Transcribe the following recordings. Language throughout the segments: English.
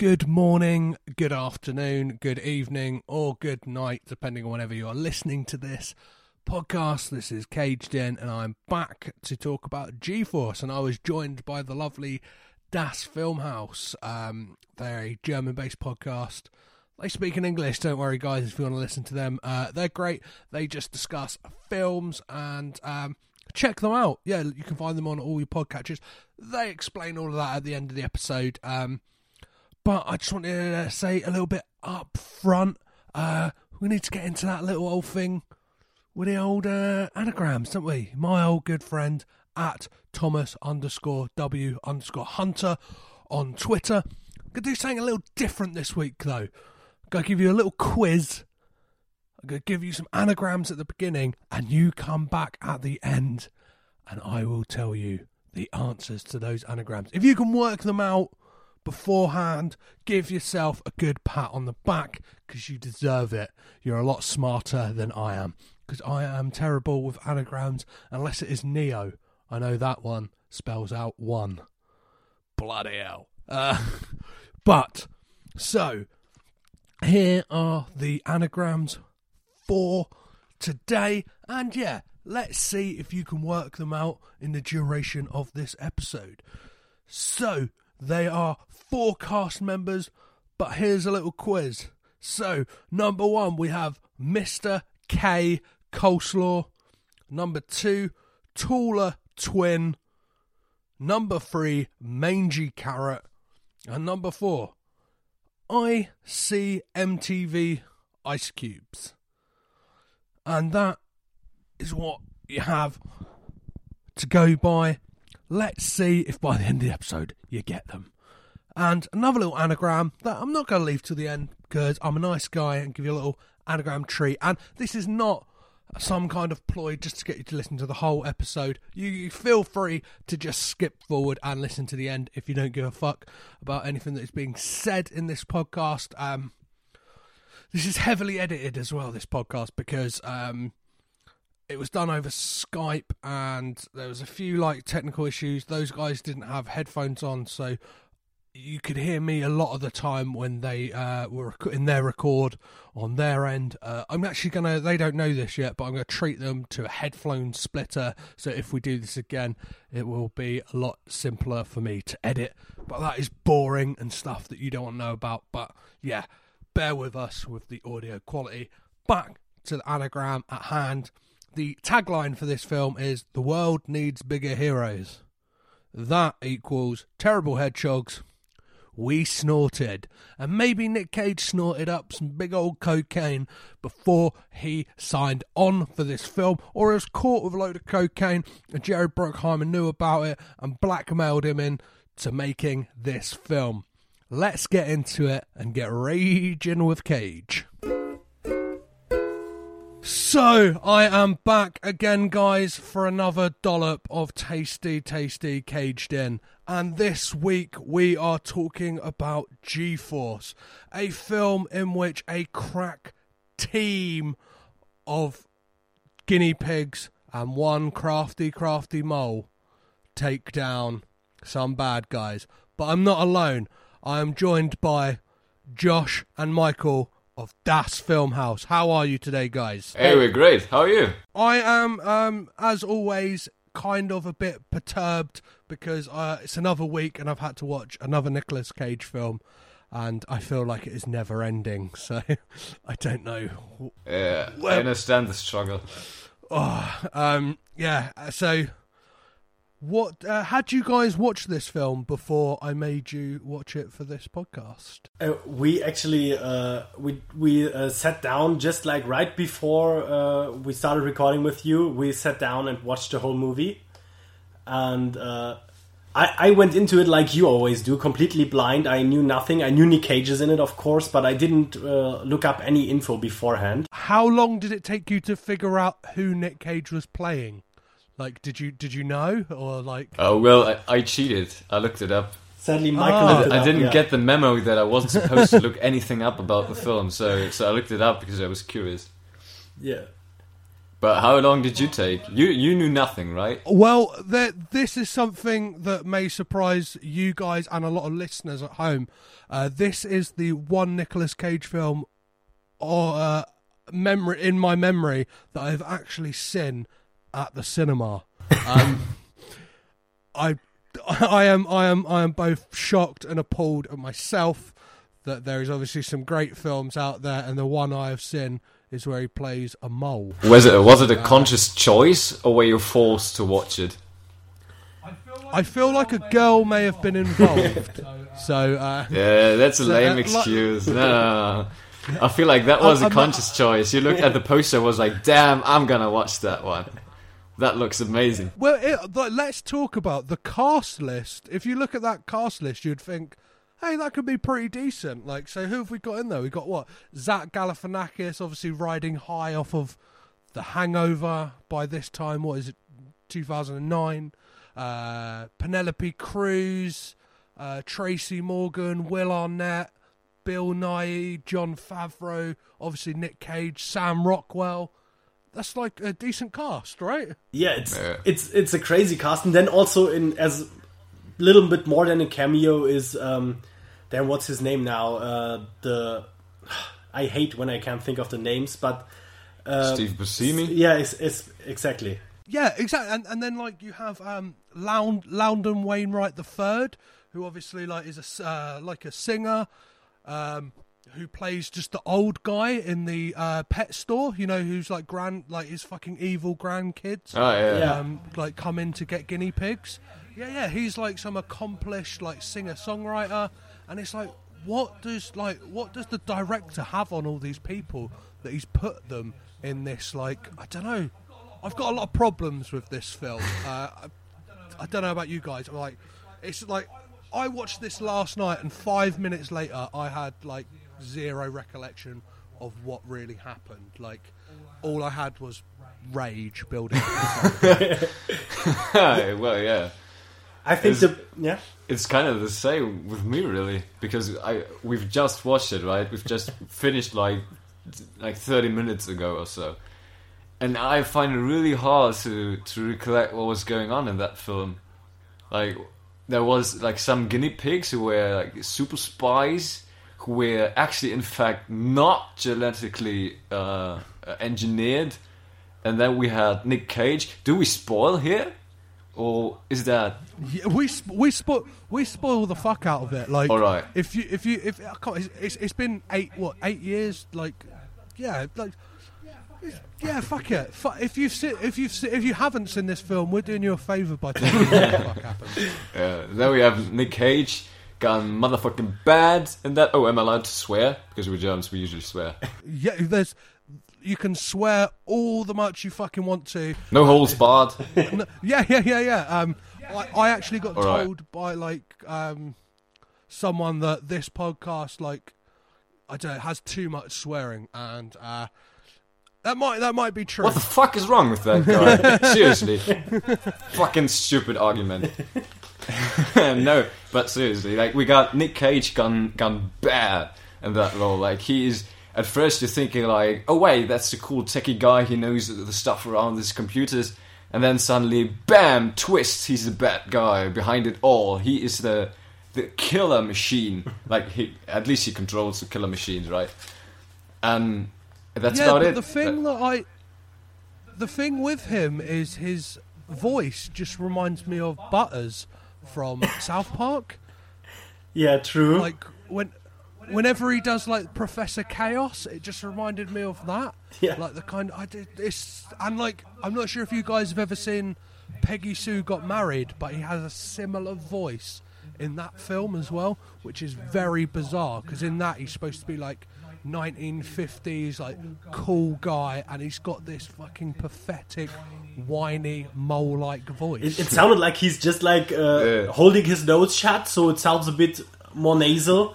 Good morning, good afternoon, good evening, or good night, depending on whenever you are listening to this podcast. This is Caged In, and I'm back to talk about G Force. And I was joined by the lovely Das Filmhaus. Um, they're a German based podcast. They speak in English, don't worry, guys, if you want to listen to them. Uh, they're great. They just discuss films and um, check them out. Yeah, you can find them on all your podcatchers. They explain all of that at the end of the episode. Um, but I just wanted to say a little bit up front. Uh, we need to get into that little old thing with the old uh, anagrams, don't we? My old good friend at Thomas underscore W underscore Hunter on Twitter. I'm going to do something a little different this week, though. I'm going to give you a little quiz. I'm going to give you some anagrams at the beginning, and you come back at the end, and I will tell you the answers to those anagrams. If you can work them out beforehand, give yourself a good pat on the back because you deserve it. You're a lot smarter than I am because I am terrible with anagrams unless it is Neo. I know that one spells out one. Bloody hell. Uh, but, so, here are the anagrams for today. And yeah, let's see if you can work them out in the duration of this episode. So, they are four cast members, but here's a little quiz. So, number one, we have Mr. K Coleslaw. Number two, Taller Twin. Number three, Mangy Carrot. And number four, I see MTV Ice Cubes. And that is what you have to go by. Let's see if by the end of the episode you get them. And another little anagram that I'm not going to leave to the end because I'm a nice guy and give you a little anagram tree. And this is not some kind of ploy just to get you to listen to the whole episode. You, you, feel free to just skip forward and listen to the end if you don't give a fuck about anything that is being said in this podcast. Um, this is heavily edited as well, this podcast, because um, it was done over Skype and there was a few like technical issues. Those guys didn't have headphones on, so you could hear me a lot of the time when they uh, were in their record on their end. Uh, I'm actually gonna. They don't know this yet, but I'm gonna treat them to a headphone splitter. So if we do this again, it will be a lot simpler for me to edit. But that is boring and stuff that you don't want to know about. But yeah, bear with us with the audio quality. Back to the anagram at hand. The tagline for this film is "The world needs bigger heroes." That equals terrible hedgehogs we snorted. And maybe Nick Cage snorted up some big old cocaine before he signed on for this film, or was caught with a load of cocaine and Jerry Bruckheimer knew about it and blackmailed him into making this film. Let's get into it and get raging with Cage. So, I am back again, guys, for another dollop of tasty, tasty caged in. And this week we are talking about G Force, a film in which a crack team of guinea pigs and one crafty, crafty mole take down some bad guys. But I'm not alone. I am joined by Josh and Michael of Das Filmhaus. How are you today, guys? Hey, we're great. How are you? I am, um, as always, kind of a bit perturbed because uh, it's another week and I've had to watch another Nicolas Cage film, and I feel like it is never ending. So I don't know. Yeah, Well- I understand the struggle. Oh, um, yeah. So, what uh, had you guys watched this film before I made you watch it for this podcast? Uh, we actually uh, we we uh, sat down just like right before uh, we started recording with you. We sat down and watched the whole movie, and uh, I I went into it like you always do, completely blind. I knew nothing. I knew Nick Cage is in it, of course, but I didn't uh, look up any info beforehand. How long did it take you to figure out who Nick Cage was playing? Like, did you did you know or like? Oh well, I, I cheated. I looked it up. Sadly, Michael. Ah. looked it I up, didn't yeah. get the memo that I wasn't supposed to look anything up about the film, so so I looked it up because I was curious. Yeah. But how long did you take? You you knew nothing, right? Well, th- this is something that may surprise you guys and a lot of listeners at home. Uh, this is the one Nicolas Cage film, or uh, memory in my memory that I've actually seen at the cinema. Um, I, I am, I am, I am both shocked and appalled at myself that there is obviously some great films out there, and the one I have seen is where he plays a mole. Was it was it a conscious choice or were you forced to watch it? I feel like a girl may have been involved. so, uh, Yeah, that's a So, lame uh, li- excuse. No, no. I feel like that was I- a I'm- conscious choice. You looked at the poster, and was like, "Damn, I'm gonna watch that one. That looks amazing." well, it, like, let's talk about the cast list. If you look at that cast list, you'd think, hey, that could be pretty decent. Like, so who have we got in there? We got what? Zach Galifianakis, obviously riding high off of The Hangover by this time. What is it? 2009. Uh, Penelope Cruz, uh, Tracy Morgan, Will Arnett, Bill Nighy, Jon Favreau, obviously Nick Cage, Sam Rockwell. That's like a decent cast, right? Yeah, it's Yeah. it's it's a crazy cast, and then also in as little bit more than a cameo is um, then what's his name now? Uh, the I hate when I can't think of the names, but uh, Steve Buscemi. yeah, it's, it's exactly. Yeah, exactly. And and then like you have um Lound Loudon Wainwright the third, who obviously like is a uh, like a singer, um, who plays just the old guy in the uh, pet store. You know, who's like grand like his fucking evil grandkids. Oh yeah. Yeah. Um, like come in to get guinea pigs. Yeah, yeah, he's like some accomplished like singer songwriter, and it's like, what does like what does the director have on all these people that he's put them in this like I don't know. I've got a lot of problems with this film. Uh, I, I don't know about you guys. I'm like, it's like I watched this last night, and five minutes later, I had like zero recollection of what really happened. Like, all I had was rage building. up. well, yeah. I think Is- the yeah It's kind of the same with me, really, because I we've just watched it, right? We've just finished like like thirty minutes ago or so, and I find it really hard to to recollect what was going on in that film. Like there was like some guinea pigs who were like super spies who were actually, in fact, not genetically uh, engineered, and then we had Nick Cage. Do we spoil here? Or is that Yeah, we sp- we spoil we spoil the fuck out of it. Like, All right. if you if you if I can't, it's, it's it's been eight what eight years. Like, yeah, like. Yeah, fuck it. If you've if you've if you haven't seen this film, we're doing you a favour by telling you what the fuck happened. Uh, then we have Nick Cage gone motherfucking bad, and that. Oh, am I allowed to swear? Because we're Germans, we usually swear. Yeah, there's you can swear all the much you fucking want to. No holds barred. No, yeah, yeah, yeah, yeah. Um, I, I actually got All right. told by like um someone that this podcast like I don't know has too much swearing, and uh, that might that might be true. What the fuck is wrong with that guy? Seriously, fucking stupid argument. no, but seriously, like we got Nick Cage gone gone bad in that role. Like he is. At first, you're thinking like, "Oh wait, that's the cool techie guy. He knows the- the stuff around his computers." And then suddenly, bam! Twist. He's the bad guy behind it all. He is the the killer machine. Like he, at least he controls the killer machines, right? And that's yeah, about but it. the thing that I, the thing with him is his voice just reminds me of Butters from South Park. Yeah, true. Like when, whenever he does like Professor Chaos, it just reminded me of that. Yeah. Like the kind I did this, and like I'm not sure if you guys have ever seen Peggy Sue got married, but he has a similar voice in that film as well, which is very bizarre because in that he's supposed to be like 1950s like cool guy and he's got this fucking pathetic whiny mole like voice it, it sounded like he's just like uh, Yeah. holding his nose shut, so it sounds a bit more nasal.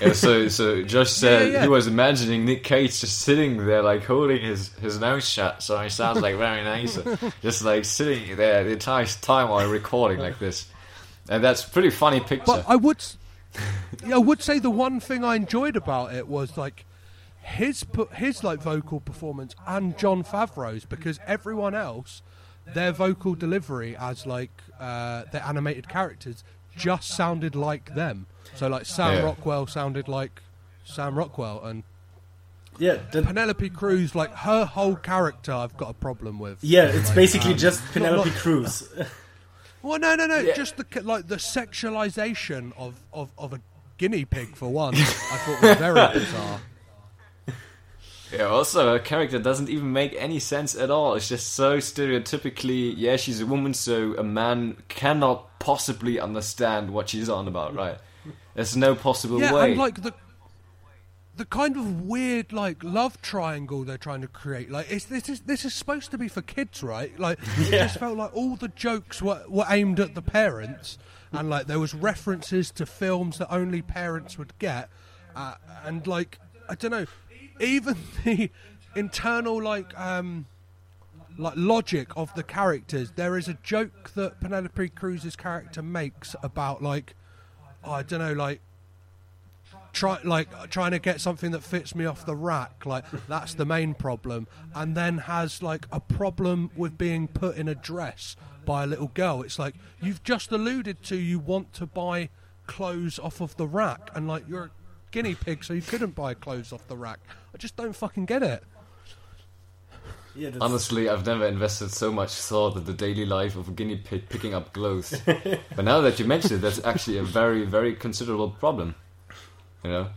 Yeah, so so Josh said Yeah, yeah. he was imagining Nick Cage just sitting there like holding his, his nose shut, so he sounds like very nice, just like sitting there the entire time while recording like this, and that's a pretty funny picture. But I would, s- yeah, I would say the one thing I enjoyed about it was like his his like vocal performance and Jon Favreau's because everyone else, their vocal delivery as like uh, their animated characters just sounded like them. So like Sam Yeah. Rockwell sounded like Sam Rockwell, and Yeah, that, Penelope Cruz, like her whole character, I've got a problem with. yeah, it's Like, basically um, just Penelope not- Cruz. Well, no, no, no. Just the like the sexualization of, of, of a guinea pig for one. I thought was very bizarre. Yeah, also her character doesn't even make any sense at all. It's just so stereotypically, yeah, she's a woman, so a man cannot possibly understand what she's on about, right? There's no possible Yeah, way. and like the the kind of weird like love triangle they're trying to create. Like, it's, this is this is supposed to be for kids, right? Like, it just felt like all the jokes were were aimed at the parents, and like there was references to films that only parents would get, uh, and like I don't know, even the internal like um like logic of the characters. There is a joke that Penelope Cruz's character makes about like I don't know, like try like trying to get something that fits me off the rack. Like that's the main problem, and then has like a problem with being put in a dress by a little girl. It's like you've just alluded to you want to buy clothes off of the rack, and like you're a guinea pig, so you couldn't buy clothes off the rack. I just don't fucking get it. yeah, Honestly, I've never invested so much thought in the daily life of a guinea pig picking up clothes. but now that you mention it, that's actually a very, very considerable problem. You know?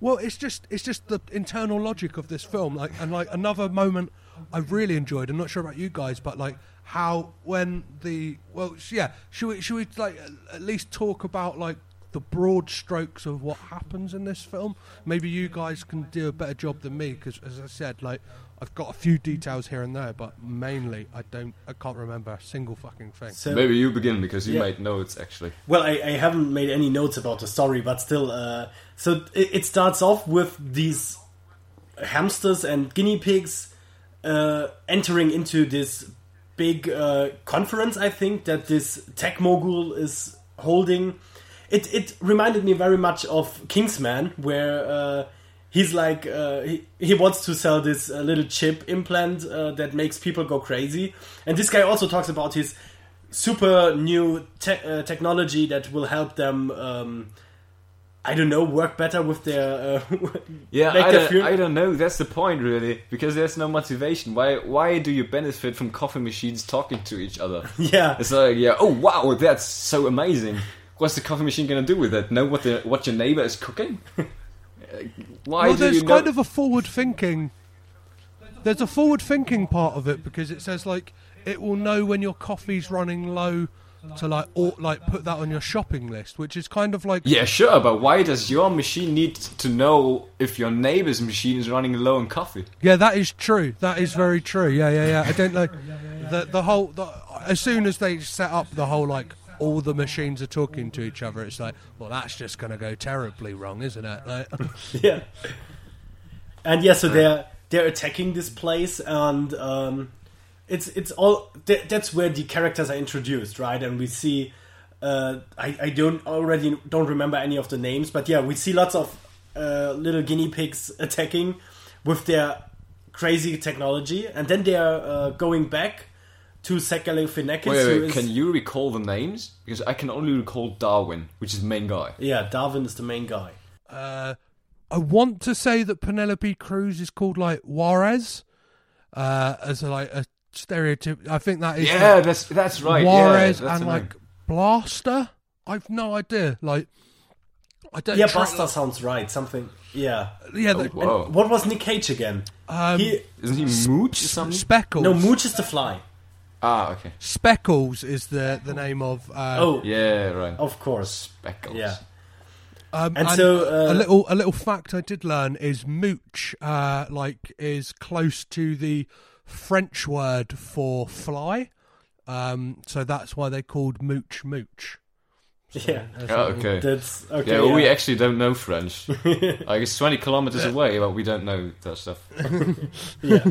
Well, it's just it's just the internal logic of this film, like and like another moment I really enjoyed. I'm not sure about you guys, but like how when the well, yeah, should we should we like at least talk about like the broad strokes of what happens in this film? Maybe you guys can do a better job than me because, as I said, like I've got a few details here and there, but mainly I don't, I can't remember a single fucking thing. so, Maybe you begin because you Yeah. made notes actually. Well, I, I haven't made any notes about the story, but still, uh, so it, it starts off with these hamsters and guinea pigs uh, entering into this big uh, conference. I think that this tech mogul is holding. It it reminded me very much of Kingsman, where uh, he's like uh, he he wants to sell this uh, little chip implant uh, that makes people go crazy, and this guy also talks about his super new te- uh, technology that will help them. Um, I don't know, work better with their. Uh, Yeah, make I their don't, feel- I don't know. That's the point, really, because there's no motivation. Why? Why do you benefit from coffee machines talking to each other? Yeah. it's like, yeah, oh wow, that's so amazing. What's the coffee machine gonna do with it? Know what the what your neighbor is cooking? Why well, do there's know? kind of a forward thinking. There's a forward thinking part of it because it says like it will know when your coffee's running low to like or like put that on your shopping list, which is kind of like yeah, sure, but why does your machine need to know if your neighbor's machine is running low on coffee? Yeah, that is true. That is very true. Yeah, yeah, yeah. I don't know the the whole. The, as soon as they set up the whole like all the machines are talking to each other, it's like, well, that's just going to go terribly wrong, isn't it? Like, yeah. And yeah, so they're they're attacking this place, and um, it's it's all th- that's where the characters are introduced, right? And we see, uh, I I don't already don't remember any of the names, but yeah, we see lots of uh, little guinea pigs attacking with their crazy technology, and then they are uh, going back to Zach Galifianakis, Wait, who wait, is can you recall the names? Because I can only recall Darwin, which is the main guy. yeah, Darwin is the main guy. uh, I want to say that Penelope Cruz is called like Juarez, uh, as a, like a stereotype. I think that is Yeah, like, that's that's right. Juarez yeah, that's and the name. like Blaster. I've no idea. Like, I don't. Yeah, try- Buster sounds right. Something. Yeah. Yeah, Oh, the, whoa. What was Nick Cage again? um, he Isn't he Mooch or something? Speckles. no Mooch is the fly. Ah, okay. Speckles is the the name of. Uh, Oh, Yeah, right. of course. Speckles. Yeah. Um, And so, uh, a little a little fact I did learn is mooch, uh, like is close to the French word for fly. Um, so that's why they called mooch mooch. Yeah. Oh, okay. That's okay. yeah, well, we actually don't know French. like it's twenty kilometers away, but we don't know that stuff. yeah.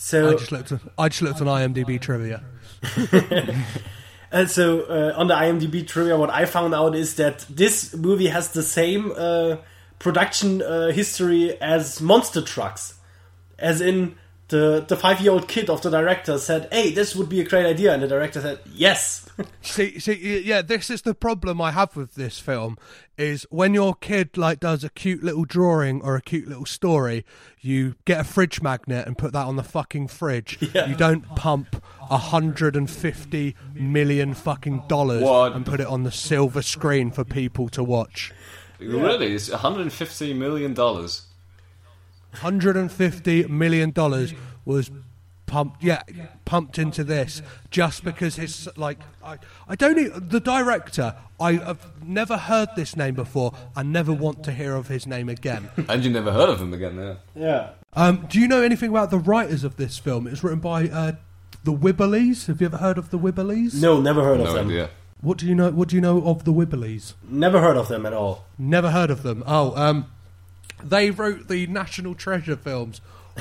I So, just looked. I just looked on IMDb trivia. and so uh, on the IMDb trivia, what I found out is that this movie has the same uh, production uh, history as Monster Trucks, as in the the five year old kid of the director said, "Hey, this would be a great idea," and the director said, "Yes." See, see, yeah, this is the problem I have with this film is when your kid like does a cute little drawing or a cute little story, you get a fridge magnet and put that on the fucking fridge. Yeah. You don't pump a hundred and fifty million fucking dollars What? and put it on the silver screen for people to watch. Really, it's 150 million dollars. Hundred and fifty million dollars was pumped, yeah, pumped into this just because his like I, I don't e the director. I have never heard this name before. I never want to hear of his name again. And you never heard of him again, yeah? Yeah. Um, do you know anything about the writers of this film? It's written by uh, the Wibberleys. Have you ever heard of the Wibberleys? No, never heard of No them. idea. What do you know? What do you know of the Wibberleys? Never heard of them at all. Never heard of them. Oh, um, they wrote the National Treasure films,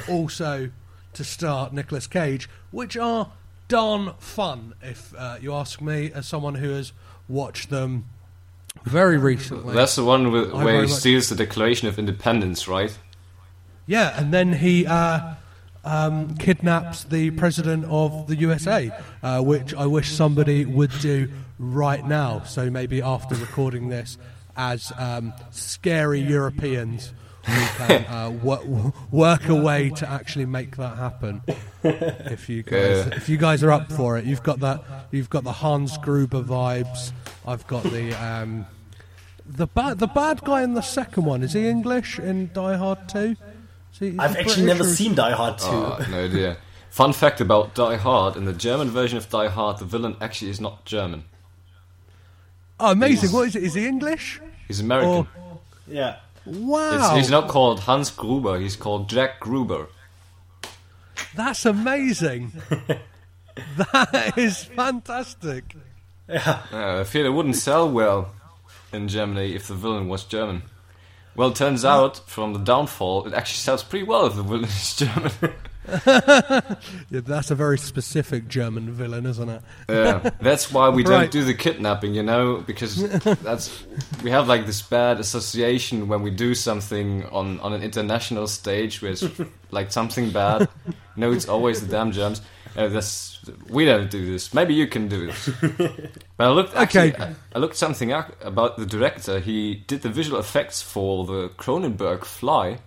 also to star Nicolas Cage, which are darn fun, if uh, you ask me, as someone who has watched them very recently. That's the one with, where he steals the Declaration of Independence, right? yeah, and then he uh, um, kidnaps the president of the USA, uh, which I wish somebody would do right now. So maybe after recording this, as um, scary Europeans, we can uh, wo- work a way to actually make that happen. If you guys, Yeah. if you guys are up for it, you've got that. You've got the Hans Gruber vibes. I've got the. Um, the bad, the bad guy in the second one is he English in Die Hard Two? He- I've actually never seen Die Hard 2. Oh, no idea. Fun fact about Die Hard: in the German version of Die Hard, the villain actually is not German. Oh, amazing! He's- What is it? Is he English? He's American. Or yeah. Wow, It's, he's not called Hans Gruber. He's called Jack Gruber. that's amazing. that is fantastic. Uh, I feel it wouldn't sell well in Germany if the villain was German. Well, it turns out from the downfall, it actually sells pretty well if the villain is German. Yeah, that's a very specific German villain, isn't it? Yeah, that's why we don't do the kidnapping, you know, because that's we have like this bad association when we do something on on an international stage with like something bad. No, it's always the damn Germans. Uh, that's we don't do this. Maybe you can do this. But I looked actually, Okay. I, I looked something up about the director. He did the visual effects for the Cronenberg Fly,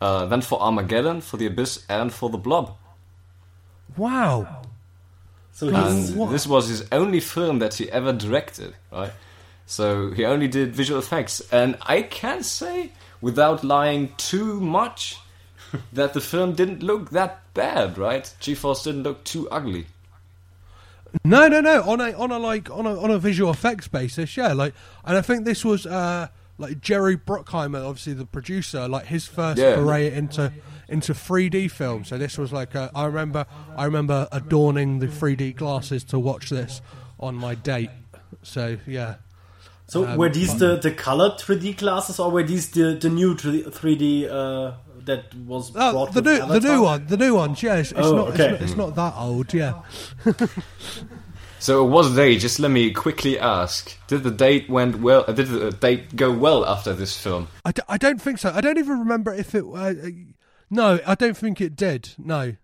uh, then for Armageddon, for The Abyss, and for The Blob. Wow. So And this was his only film that he ever directed, right? So he only did visual effects. And I can say, without lying too much, that the film didn't look that bad, right? G-Force didn't look too ugly. No, no, no. On a on a like on a on a visual effects basis, yeah. Like, and I think this was uh like Jerry Bruckheimer, obviously the producer, like his first Yeah. foray into into 3D film. So this was like a, I remember I remember adorning the 3D glasses to watch this on my date. So yeah. so um, were these the, the colored 3D glasses or were these the, the new 3D uh, that was Oh, brought the with new, the new one, the new ones. Yeah, it's, it's Oh, not, okay. it's not, it's not that old. Yeah. So it was they. Just let me quickly ask: Did the date went well? uh, Did the date go well after this film? I, d- I don't think so. I don't even remember if it. Uh, uh, no, I don't think it did. No,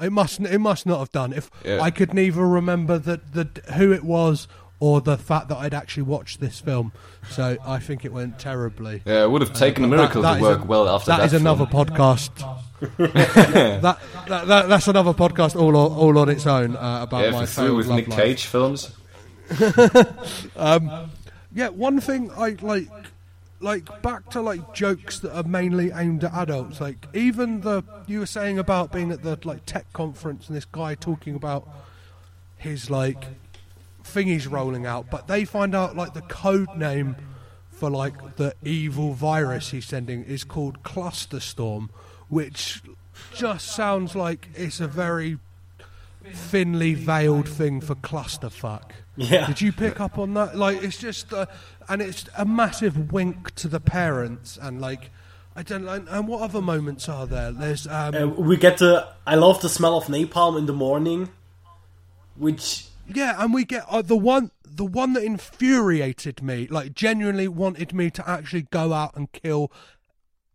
it must. It must not have done. If Yeah. I could neither remember the, the who it was or the fact that I'd actually watched this film, so I think it went terribly. Yeah, it would have taken a miracle that- that to work a- well after that. That is film. another podcast. That, that, that that's another podcast all on, all on its own uh, about Yeah, my through with Nick life. Cage films. Yeah, one thing I like, like back to like jokes that are mainly aimed at adults. Like even the you were saying about being at the like tech conference and this guy talking about his like thingies rolling out, but they find out like the code name for like the evil virus he's sending is called Cluster Storm, which just sounds like it's a very thinly veiled thing for clusterfuck. Yeah. Did you pick up on that? Like, it's just, uh, and it's a massive wink to the parents, and like, I don't. And, and what other moments are there? There's, um, Uh, we get the I love the smell of napalm in the morning, which yeah, and we get uh, the one, the one that infuriated me, like genuinely wanted me to actually go out and kill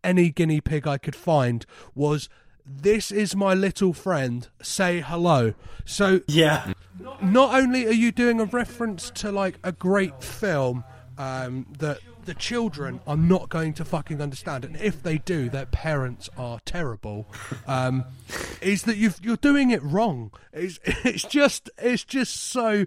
any guinea pig I could find was. This is my little friend. Say hello. So yeah not only are you doing a reference to like a great film um, that the children are not going to fucking understand, and if they do, their parents are terrible. Um, is that you've, you're doing it wrong? It's it's just it's just so.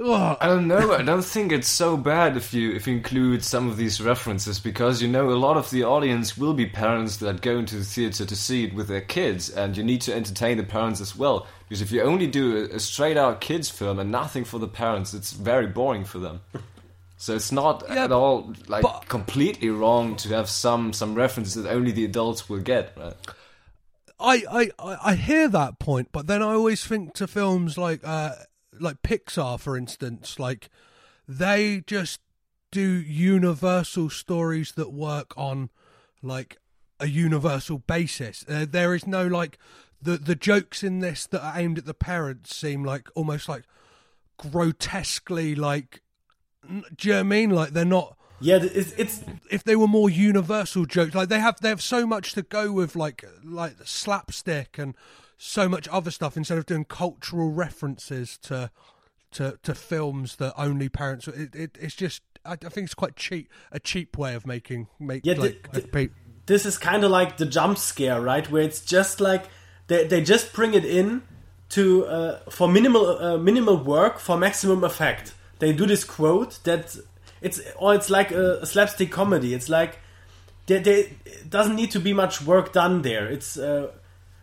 Ugh. I don't know. I don't think it's so bad if you if you include some of these references because you know a lot of the audience will be parents that go into the theater to see it with their kids, and you need to entertain the parents as well. Because if you only do a, a straight out kids film and nothing for the parents, it's very boring for them. So it's not Yeah, at all like but- completely wrong to have some some references that only the adults will get. Right? I, I, I I hear that point, but then I always think to films like uh, like Pixar, for instance, like they just do universal stories that work on like a universal basis. Uh, there is no like the the jokes in this that are aimed at the parents seem like almost like grotesquely like. Do you know what I mean? Like they're not yeah it's, it's if they were more universal jokes like they have they have so much to go with like like slapstick and so much other stuff instead of doing cultural references to to to films that only parents it, it it's just I, I think it's quite cheap a cheap way of making make Yeah, like the- pe- this is kind of like the jump scare, right? Where it's just like they they just bring it in to uh, for minimal uh, minimal work for maximum effect. They do this quote that it's or it's like a, a slapstick comedy. It's like there, they it doesn't need to be much work done there. It's uh,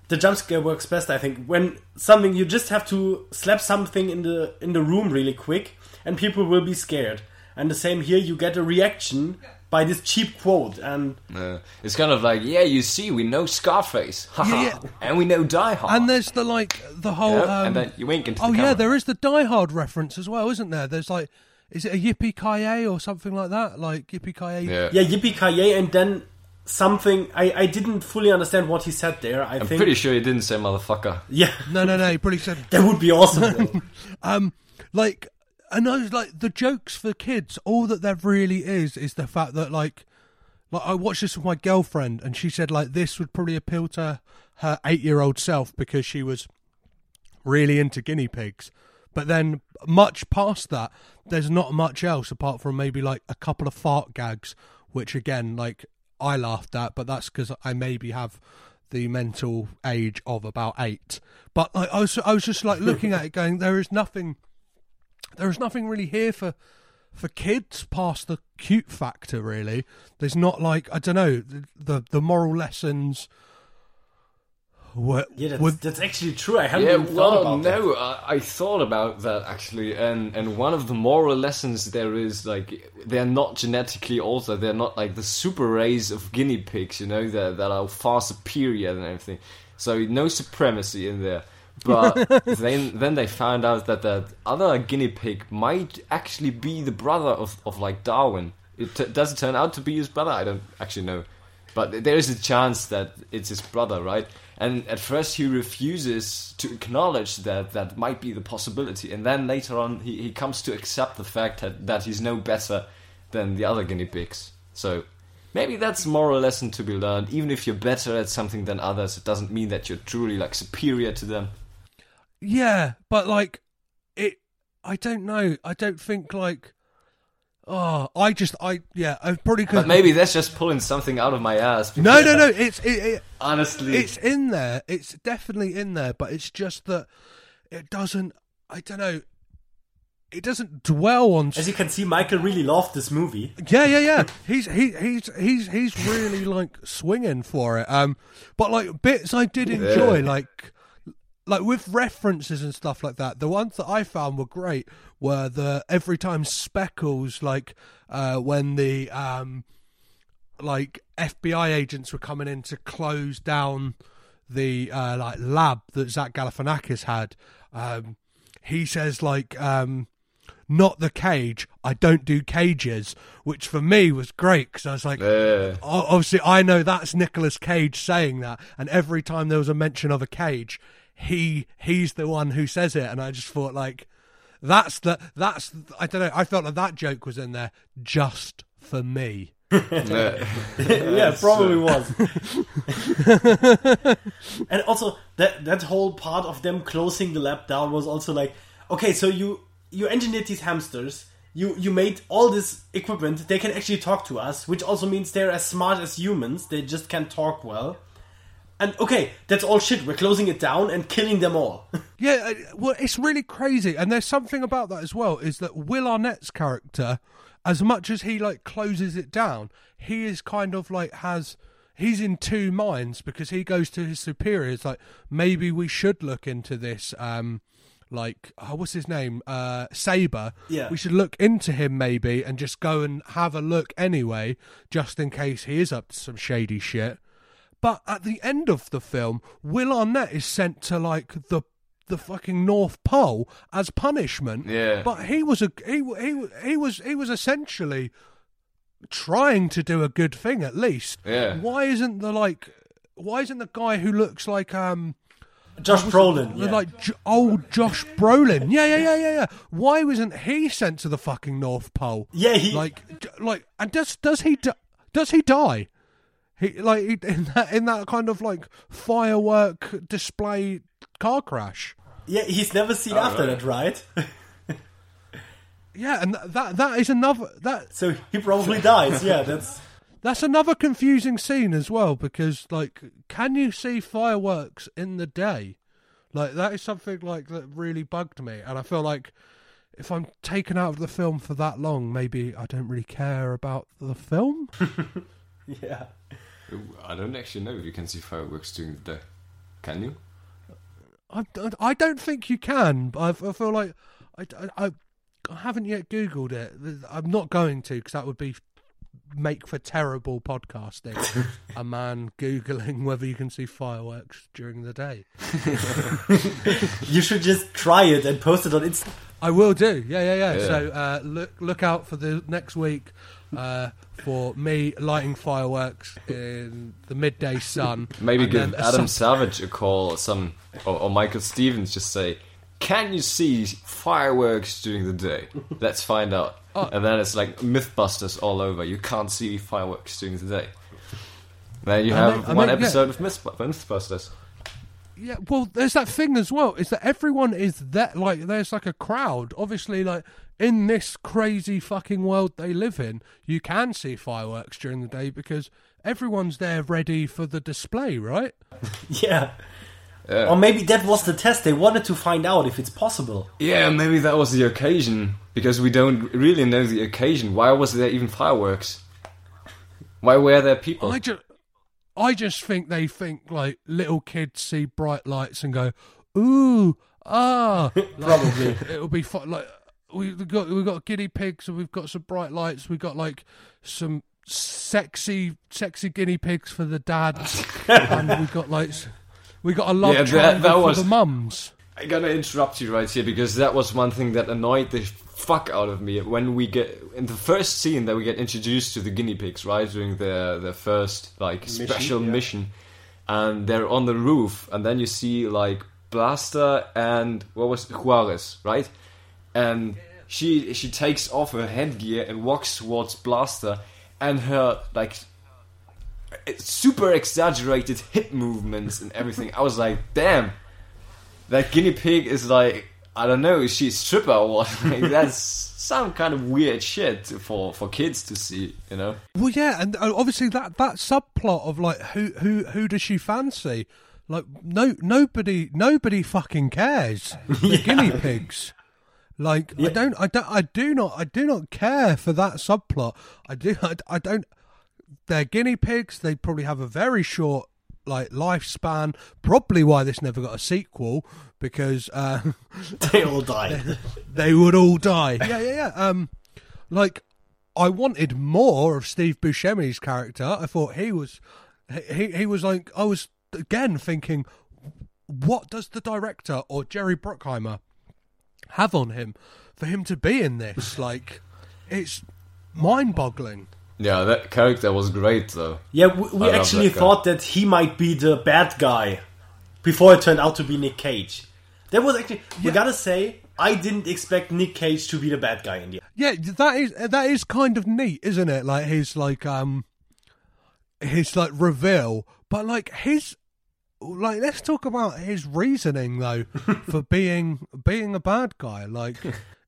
the jump scare works best, I think, when something you just have to slap something in the in the room really quick, and people will be scared. And the same here, you get a reaction by this cheap quote, and Uh, it's kind of like, yeah, you see, we know Scarface, haha, Yeah, yeah. and we know Die Hard, and there's the like the whole Yeah, um, and then you wink into oh the yeah there is the Die Hard reference as well isn't there there's like is it a yippee ki or something like that like yippee ki yeah. yeah, yippee ki and then something. I, I didn't fully understand what he said there. I I'm think. pretty sure he didn't say motherfucker. Yeah, no no no he probably said that would be awesome. though. Um, like and those like the jokes for kids all that there really is is the fact that like like i watched this with my girlfriend and she said like this would probably appeal to her eight year old self because she was really into guinea pigs but then much past that there's not much else apart from maybe like a couple of fart gags which again like i laughed at but that's because i maybe have the mental age of about eight. But like, i was i was just like looking at it going there is nothing there is nothing really here for for kids past the cute factor really. There's not like i don't know the the, the moral lessons were, yeah, that's, were- that's actually true. I hadn't Yeah, even thought well, about that. no, I, I thought about that actually, and and one of the moral lessons there is like they're not genetically altered. They're not like the super race of guinea pigs, you know, that that are far superior than everything. So no supremacy in there. But then then they found out that that other guinea pig might actually be the brother of of like Darwin. It t- does it turn out to be his brother? I don't actually know. But there is a chance that it's his brother, right? And at first he refuses to acknowledge that that might be the possibility. And then later on he, he comes to accept the fact that, that he's no better than the other guinea pigs. So maybe that's a moral lesson to be learned. Even if you're better at something than others, it doesn't mean that you're truly like superior to them. yeah but like it i don't know i don't think like Oh, I just, I yeah, I probably could. But maybe that's just pulling something out of my ass. No, no, no. It's it, it, Honestly, it's in there. It's definitely in there, but it's just that it doesn't. I don't know. It doesn't dwell on. As you can see, Michael really loved this movie. Yeah, yeah, yeah. He's he he's he's he's really like swinging for it. Um, but like bits I did enjoy, like like with references and stuff like that. The ones that I found were great were the every time Speckles, like uh, when the um, like FBI agents were coming in to close down the uh, like lab that Zach Galifianakis had. Um, he says like um, not the cage. I don't do cages, which for me was great because I was like, o- obviously I know that's Nicolas Cage saying that, and every time there was a mention of a cage, he he's the one who says it, and I just thought like, that's the that's I don't know. I felt like that joke was in there just for me. Yeah. yeah, probably was. and also that that whole part of them closing the lab down was also like, okay, so you you engineered these hamsters, you you made all this equipment, they can actually talk to us, which also means they're as smart as humans, they just can't talk well. And okay, that's all shit. We're closing it down and killing them all. Yeah, uh, well, it's really crazy, and there's something about that as well. Is that Will Arnett's character, as much as he like closes it down, he is kind of like has he's in two minds because he goes to his superiors like maybe we should look into this. Um, like oh, what's his name? Uh, Saber. Yeah. we should look into him maybe and just go and have a look anyway, just in case he is up to some shady shit. But at the end of the film, Will Arnett is sent to like the the fucking North Pole as punishment. Yeah. But he was a he he he was he was essentially trying to do a good thing at least. Yeah. Why isn't the like why isn't the guy who looks like um Josh Brolin. the, yeah. like J- old Josh Brolin? Yeah, yeah, yeah, yeah, yeah. Why wasn't he sent to the fucking North Pole? Yeah, he- like j- like and does does he di- does he die? He like he, in that in that kind of like firework display car crash. yeah, he's never seen oh, after right. that, right? Yeah, and that that is another that so he probably dies. Yeah, that's that's another confusing scene as well because like can you see fireworks in the day? Like that is something like that really bugged me and I feel like if I'm taken out of the film for that long, maybe I don't really care about the film. yeah. I don't actually know if you can see fireworks during the day. Can you? I, I don't think you can. but I, I feel like I, I, I haven't yet Googled it. I'm not going to because that would be make for terrible podcasting. a man Googling whether you can see fireworks during the day. You should just try it and post it on Insta. I will do. Yeah, yeah, yeah. Yeah. So uh, look look out for the next week uh, for me lighting fireworks in the midday sun. Maybe give Adam Savage a call or some, or, or Michael Stevens. Just say, "Can you see fireworks during the day?" Let's find out. Oh. And then it's like MythBusters all over. You can't see fireworks during the day. Then you I have mean- I one mean, yeah. episode of MythBusters. Yeah, well, there's that thing as well. Is that everyone is that like there's like a crowd. Obviously, like in this crazy fucking world they live in, you can see fireworks during the day because everyone's there ready for the display, right? Yeah. Yeah. Or maybe that was the test. They wanted to find out if it's possible. Yeah, maybe that was the occasion because we don't really know the occasion. Why was there even fireworks? Why were there people? I just, I just think they think like little kids see bright lights and go, ooh, ah, probably it'll be fun. Like we've got we've got guinea pigs and we've got some bright lights. We've got like some sexy sexy guinea pigs for the dads, and we've got like we got a love Yeah, that- triangle that for was- the mums. I'm gonna interrupt you right here because that was one thing that annoyed the fuck out of me when we get in the first scene that we get introduced to the guinea pigs, right during their their first like special yeah. mission, and they're on the roof, and then you see like Blaster and what was Juarez, right, and she she takes off her headgear and walks towards Blaster, and her like super exaggerated hip movements and everything. I was like, damn, that guinea pig is like I don't know, is she a stripper or what? Like, that's some kind of weird shit for for kids to see, you know? Well, yeah, and obviously that that subplot of like who who who does she fancy? Like no nobody nobody fucking cares. The guinea pigs. Like I don't I don't I do not I do not care for that subplot. I do I, I don't. They're guinea pigs. They probably have a very short like lifespan. Probably why this never got a sequel because uh, They all die. they would all die. Yeah, yeah, yeah. Um, like I wanted more of Steve Buscemi's character. I thought he was, he he was like I was again thinking, what does the director or Jerry Bruckheimer have on him for him to be in this? Like, it's mind-boggling. Yeah, that character was great though. Yeah, we, we actually that thought that he might be the bad guy before it turned out to be Nick Cage. That was actually, we gotta say, I didn't expect Nick Cage to be the bad guy in the end. Yeah, that is that is kind of neat, isn't it? Like his like um his like reveal, but like his like let's talk about his reasoning though for being being a bad guy. Like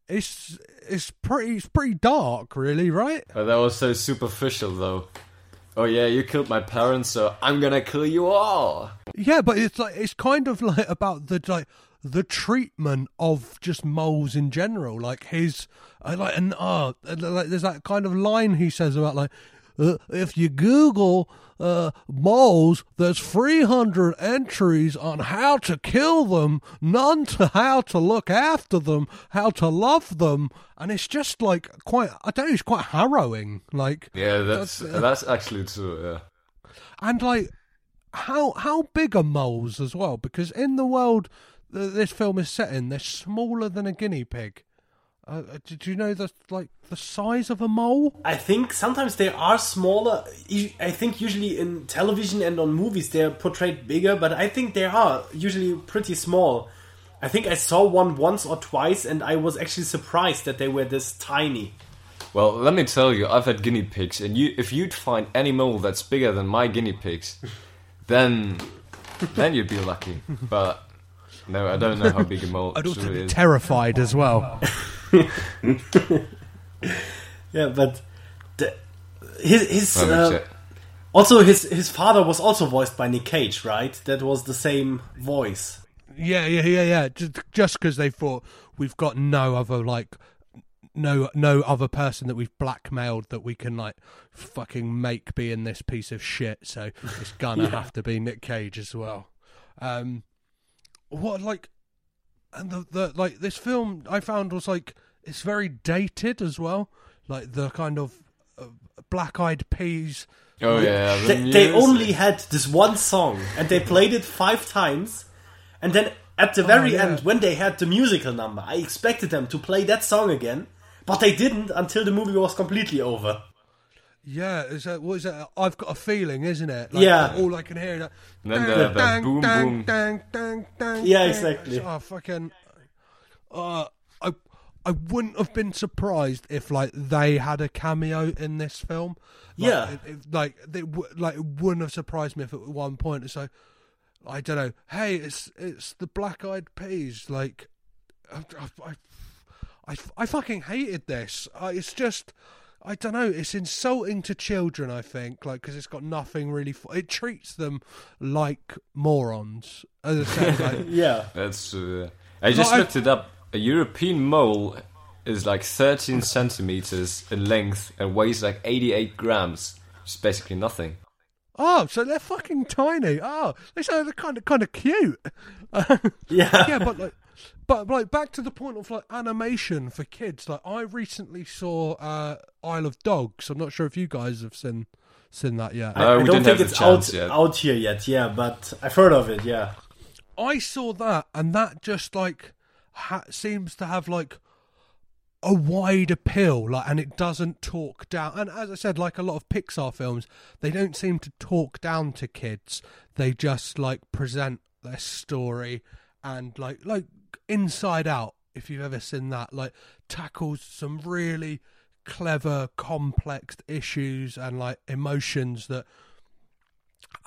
it's it's pretty it's pretty dark, really, right? But that was so superficial though. Oh yeah, you killed my parents, so I'm gonna kill you all. Yeah, but it's like it's kind of like about the like the treatment of just moles in general. Like his I like and uh like there's that kind of line he says about like uh, if you Google uh, moles, there's 300 entries on how to kill them, none to how to look after them, how to love them, and it's just like quite. I don't know. It's quite harrowing. Like Yeah, that's that's actually true. Yeah. and like how how big are moles as well? Because in the world that this film is set in, they're smaller than a guinea pig. Uh, uh, did you know the like the size of a mole? I think sometimes they are smaller. I I think usually in television and on movies they're portrayed bigger, but I think they are usually pretty small. I think I saw one once or twice, and I was actually surprised that they were this tiny. Well, let me tell you, I've had guinea pigs, and you, if you'd find any mole that's bigger than my guinea pigs, then then you'd be lucky. But no, I don't know how big a mole I'd also truly be is. terrified as well. Yeah, but the, his his uh, also his his father was also voiced by Nick Cage, right? That was the same voice. Yeah, yeah, yeah, yeah. Just just because they thought we've got no other like no no other person that we've blackmailed that we can like fucking make be in this piece of shit. So it's gonna have to be Nick Cage as well. Um, what like and the the like this film I found was like it's very dated as well. Like the kind of uh, black eyed peas. Oh yeah, the They, they only had this one song, and they played it five times, and then at the very yeah. end, when they had the musical number, I expected them to play that song again, but they didn't until the movie was completely over. Yeah, is that what is that? I've got a feeling, isn't it? Yeah. All I can hear is that. And then the- the dang, boom, dang, boom. Dang, dang, dang, Yeah, exactly. Oh, fucking. Uh, I I wouldn't have been surprised if like they had a cameo in this film. Like, Yeah. it- it- like they w- like it wouldn't have surprised me if at one point it's like I don't know. Hey, it's it's the Black Eyed Peas. Like, I I, I, I fucking hated this. Uh, it's just. I don't know. It's insulting to children. I think, like, because it's got nothing really. F- it treats them like morons. As I said, like, Yeah. That's true. I just I- looked it up. A European mole is like 13 centimeters in length and weighs like 88 grams. Which is basically nothing. oh, so they're fucking tiny. Oh, they so they're kind of kind of cute. Yeah. yeah, but like, but like back to the point of like animation for kids. Like, I recently saw uh, Isle of Dogs. I'm not sure if you guys have seen seen that yet. I, Uh, I don't didn't think have it's out, yet. out here yet, yeah, but I've heard of it, yeah. I saw that, and that just like ha- seems to have like a wide appeal, like, and it doesn't talk down. And as I said, like a lot of Pixar films, they don't seem to talk down to kids. They just like present their story and like like Inside Out. If you've ever seen that, like tackles some really clever, complex issues and like emotions that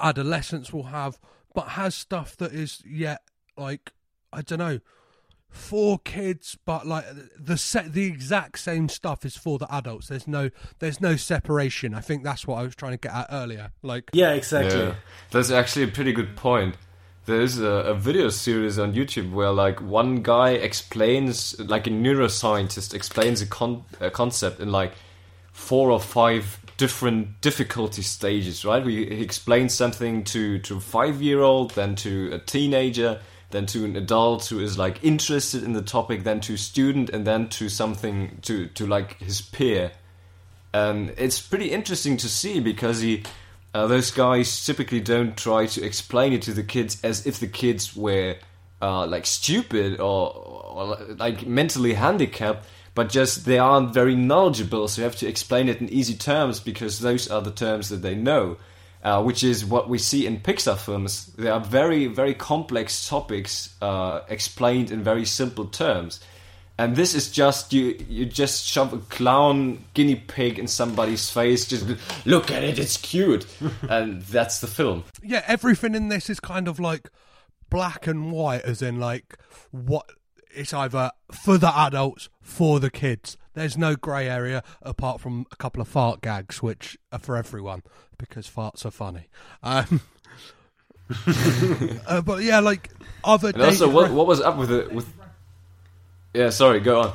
adolescents will have, but has stuff that is yet like I don't know, for kids, but like the set, the exact same stuff is for the adults. There's no, there's no separation. I think that's what I was trying to get at earlier. Like, Yeah, exactly. Yeah, that's actually a pretty good point. There's a, a video series on YouTube where like one guy explains, like a neuroscientist explains a, con- a concept in like four or five different difficulty stages. Right? We, he explains something to to a five year old, then to a teenager, then to an adult who is like interested in the topic, then to student, and then to something to to like his peer. And it's pretty interesting to see because he uh, those guys typically don't try to explain it to the kids as if the kids were uh, like stupid or, or like mentally handicapped but just they aren't very knowledgeable so you have to explain it in easy terms because those are the terms that they know uh, which is what we see in Pixar films. They are very, very complex topics uh, explained in very simple terms. And this is just you. You just shove a clown guinea pig in somebody's face. Just look at it; it's cute, and that's the film. yeah, everything in this is kind of like black and white, as in like what it's either for the adults, for the kids. There's no grey area apart from a couple of fart gags, which are for everyone because farts are funny. Um, uh, but yeah, like other. And also, what what was up with the with? Yeah, sorry, go on.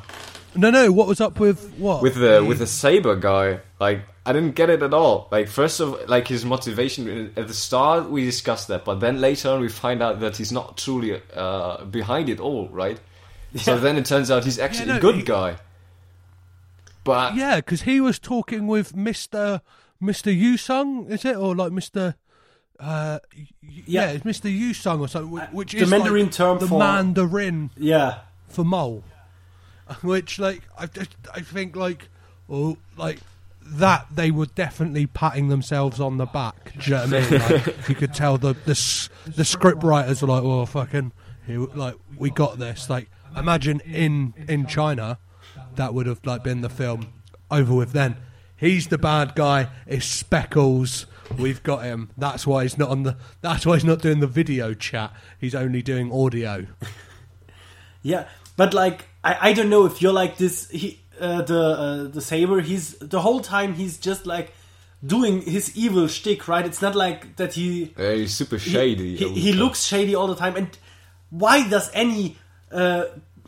no, no. What was up with what with the with the saber guy like i didn't get it at all like first of like his motivation at the start we discussed that but then later on we find out that he's not truly uh, behind it all right so then it turns out he's actually no, a good he- guy but Yeah, because he was talking with Mister Mister Yusung, is it, or like Mister? Uh, y- y- yeah, Yeah. it's Mister Yusung or something, which the is the Mandarin term the for- Mandarin Yeah. for mole, which like I just I think like oh like that they were definitely patting themselves on the back. Do you know what I mean? Like, you could tell the the the script writers were like, oh fucking, like we got this. Like imagine in in China, that would have like been the film over with then. He's the bad guy. It's Speckles. We've got him. That's why he's not on the. That's why he's not doing the video chat. He's only doing audio. Yeah, but like I, I don't know if you're like this. He uh, the uh, the saber. He's the whole time he's just like doing his evil shtick, right? It's not like that he uh, he's super shady He, all the he looks shady all the time. And why does any uh,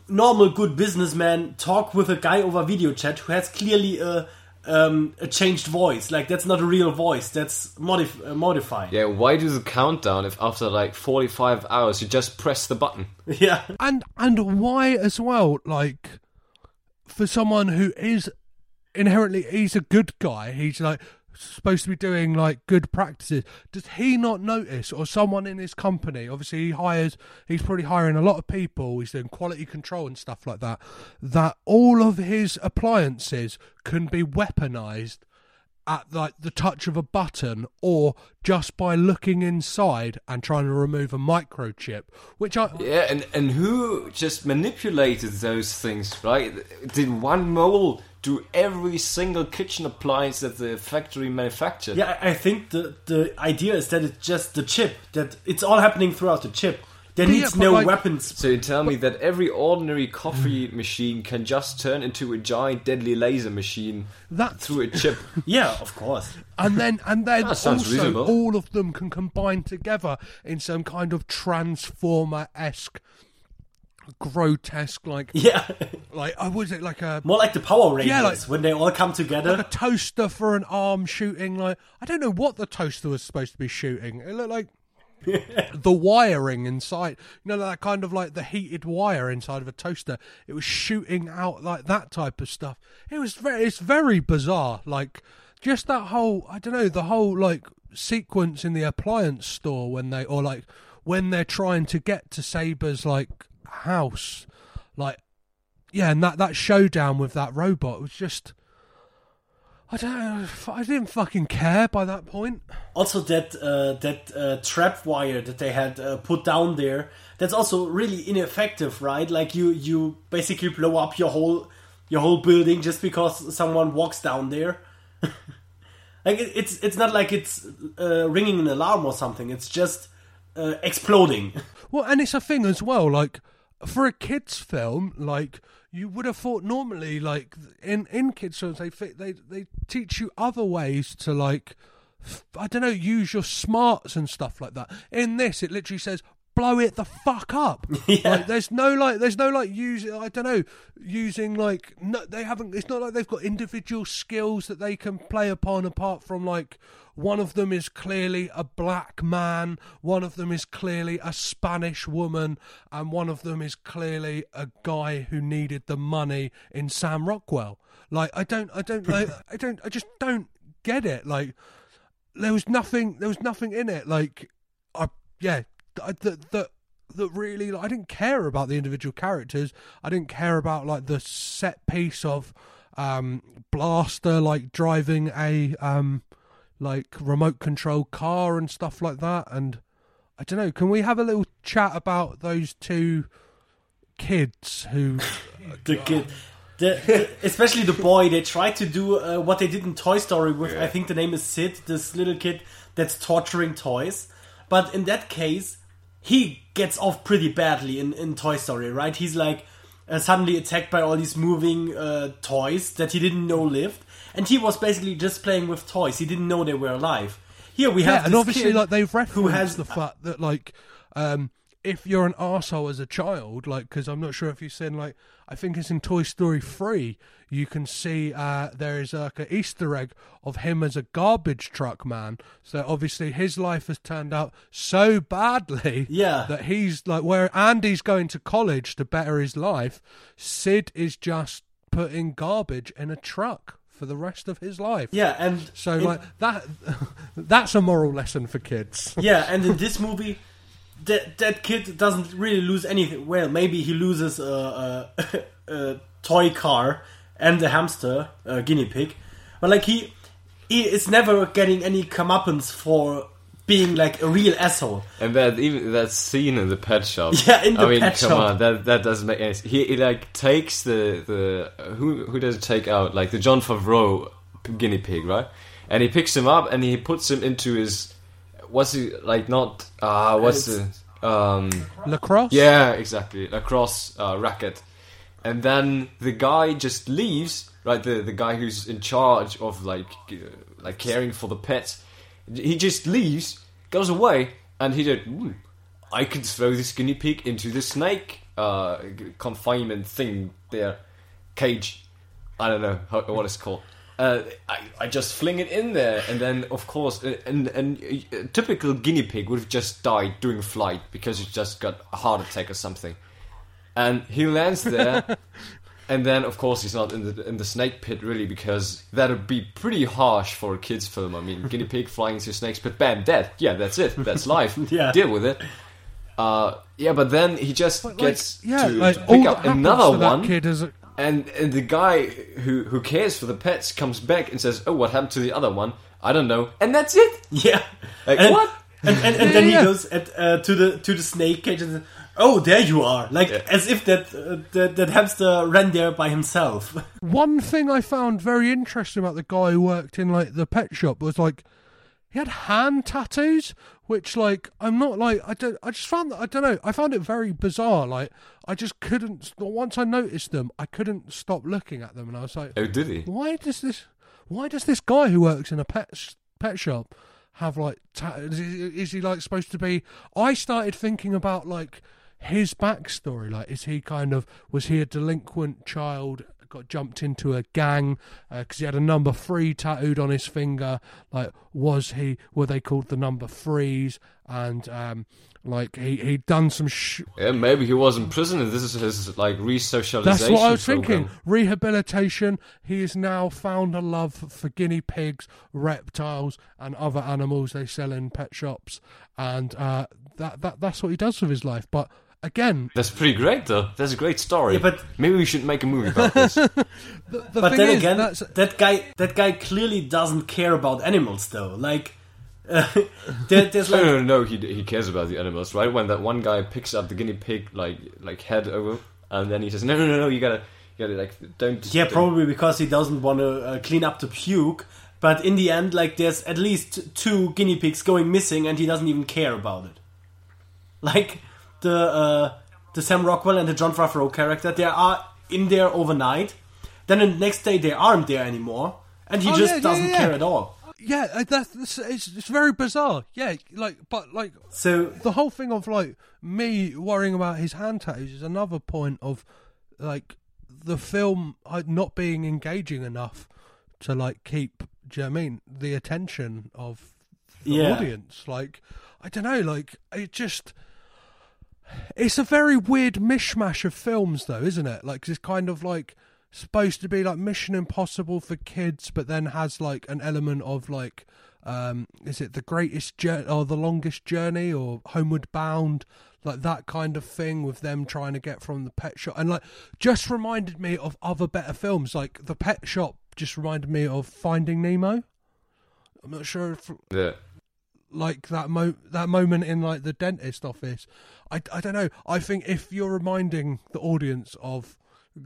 normal good businessman talk with a guy over video chat who has clearly a um, a changed voice? Like that's not a real voice. That's modif- uh, modified. yeah why do the countdown if after like 45 hours you just press the button yeah. and and why as well like for someone who is inherently he's a good guy he's like supposed to be doing like good practices does he not notice or someone in his company obviously he hires he's probably hiring a lot of people he's doing quality control and stuff like that that all of his appliances can be weaponized at like the touch of a button or just by looking inside and trying to remove a microchip which i Yeah, and, and who just manipulated those things, right? Did one mole do every single kitchen appliance that the factory manufactured? Yeah, I I think the the idea is that it's just the chip. That it's all happening throughout the chip. There But needs yeah, no like- weapons. So you tell me that every ordinary coffee mm. machine can just turn into a giant deadly laser machine That's- through a chip? Yeah, of course. and then and then also reasonable. all of them can combine together in some kind of transformer esque grotesque like Yeah, like uh, I was it like a more like the Power Rangers Yeah, like- when they all come together. like a toaster for an arm shooting like I don't know what the toaster was supposed to be shooting. It looked like the wiring inside, you know, that kind of like the heated wire inside of a toaster. It was shooting out like that type of stuff. It was very, it's very bizarre. Like just that whole, I don't know, the whole like sequence in the appliance store when they, or like when they're trying to get to Saber's like house, like yeah, and that that showdown with that robot was just. I don't. I didn't fucking care by that point. also, that uh, that uh, trap wire that they had uh, put down there. That's also really ineffective, right? Like you you basically blow up your whole your whole building just because someone walks down there. like it, it's it's not like it's uh, ringing an alarm or something. It's just uh, exploding. Well, and it's a thing as well. Like for a kids film, like you would have thought normally, like in in kids films, they they they teach you other ways to like. I don't know, use your smarts and stuff like that. In this, it literally says blow it the fuck up. Like, there's no like, there's no like using. I don't know, using like no, they haven't. It's not like they've got individual skills that they can play upon. Apart from like one of them is clearly a black man, one of them is clearly a Spanish woman, and one of them is clearly a guy who needed the money in Sam Rockwell. Like I don't, I don't, like, I don't, I just don't get it. Like there was nothing there was nothing in it like i yeah that that that really like, i didn't care about the individual characters i didn't care about like the set piece of um blaster like driving a um like remote control car and stuff like that and i don't know can we have a little chat about those two kids who the kid. The, the- especially the boy, they tried to do uh, what they did in Toy Story with, I think the name is Sid, this little kid that's torturing toys. But in that case, he gets off pretty badly in, in Toy Story, right? He's like uh, suddenly attacked by all these moving uh, toys that he didn't know lived. And he was basically just playing with toys. He didn't know they were alive. Here we have yeah, and obviously like they've referenced who has the fact that like um if you're an arsehole as a child like because i'm not sure if you've seen like i think it's in toy story 3 you can see uh there is like an easter egg of him as a garbage truck man so obviously his life has turned out so badly Yeah. that he's like where andy's going to college to better his life sid is just putting garbage in a truck for the rest of his life Yeah, and so in- like that that's a moral lesson for kids. Yeah, and in this movie, that that kid doesn't really lose anything. Well, maybe he loses a, a, a toy car and a hamster, a guinea pig, but like he he is never getting any comeuppance for being like a real asshole. And that even that scene in the pet shop. Yeah, in the I mean, pet come shop. on, that that doesn't make any. sense. He, he like takes the the who who does it take out like the Jon Favreau guinea pig, right? And he picks him up and he puts him into his what's he like not ah what's the um Lacrosse. yeah exactly lacrosse uh, racket, and then the guy just leaves. Right, the the guy who's in charge of like uh, like caring for the pets, he just leaves, goes away, and he did. Ooh, I could throw this guinea pig into the snake uh, confinement thing there, cage. I don't know how, what it's called. Uh, I, I just fling it in there, and then of course, uh, and and a typical guinea pig would have just died during flight because it just got a heart attack or something. And he lands there, and then of course he's not in the in the snake pit really because that would be pretty harsh for a kids film. I mean, guinea pig flying into snakes pit, bam, dead. Yeah, that's it. That's life. Yeah. deal with it. Uh, yeah, but then he just Like, gets yeah, to, like to pick up another one, kid is and, and the guy who who cares for the pets comes back and says, "Oh, what happened to the other one? I don't know." And that's it. Yeah, Like, and, what? And, and, and Yeah, then he goes at, uh, to the to the snake cage and says, "Oh, there you are!" Like Yeah. as if that, uh, that that hamster ran there by himself. one thing I found very interesting about the guy who worked in like the pet shop was like he had hand tattoos, which like I'm not like I don't I just found that I don't know I found it very bizarre. Like I just couldn't once I noticed them, I couldn't stop looking at them, and I was like, Oh, did he? why does this why does this guy who works in a pet pet shop have like ta- is, he- is he like supposed to be i started thinking about like his backstory like is he kind of was he a delinquent child got jumped into a gang because he had a number three tattooed on his finger like was he were they called the number threes and um like he he'd done some sh- Yeah, maybe he was in prison, and this is his like resocialization. that's what I was program. thinking. Rehabilitation. He has now found a love for guinea pigs, reptiles, and other animals they sell in pet shops, and uh, that that that's what he does with his life. But again, That's pretty great, though. That's a great story. Yeah, but- maybe we should make a movie about this. the but then is, again, that's, that guy that guy clearly doesn't care about animals though. Like uh, there, there's no, like no, no. He he cares about the animals, right? When that one guy picks up the guinea pig, like like head over, and then he says, "No, no, no, no. You gotta, you gotta like don't." yeah, don't- probably because he doesn't want to uh, clean up the puke. But in the end, like there's at least two guinea pigs going missing, and he doesn't even care about it. Like the uh, the Sam Rockwell and the Jon Favreau character, they are in there overnight. Then the next day they aren't there anymore, and he Oh, just yeah, yeah, doesn't yeah. care at all. Yeah, uh, that's, it's, it's very bizarre. Yeah, like but like So the whole thing of like me worrying about his hand tattoos is another point of like the film not being engaging enough to like keep. Do you know I mean the attention of the Yeah. audience? Like I don't know. Like it just. It's a very weird mishmash of films, though, isn't it? Like it's kind of like supposed to be like Mission Impossible for kids, but then has like an element of like, um, is it the greatest journey or the longest journey or Homeward Bound, like that kind of thing with them trying to get from the pet shop, and like just reminded me of other better films. Like the Pet Shop just reminded me of Finding Nemo. I'm not sure if Yeah. Like that mo that moment in like the dentist office. I, I don't know. I think if you're reminding the audience of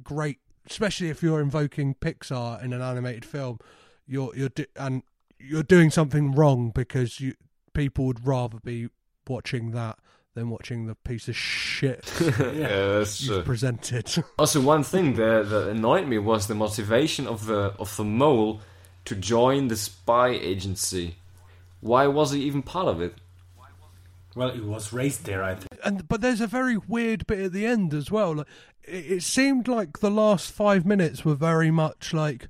great, especially if you're invoking Pixar in an animated film, you're you're and you're doing something wrong because you people would rather be watching that than watching the piece of shit yeah, you've presented. Also, one thing that, that annoyed me was the motivation of the of the mole to join the spy agency. Why was he even part of it? well, he was raised there, I think. and but there's a very weird bit at the end as well. Like, it, it seemed like the last five minutes were very much like,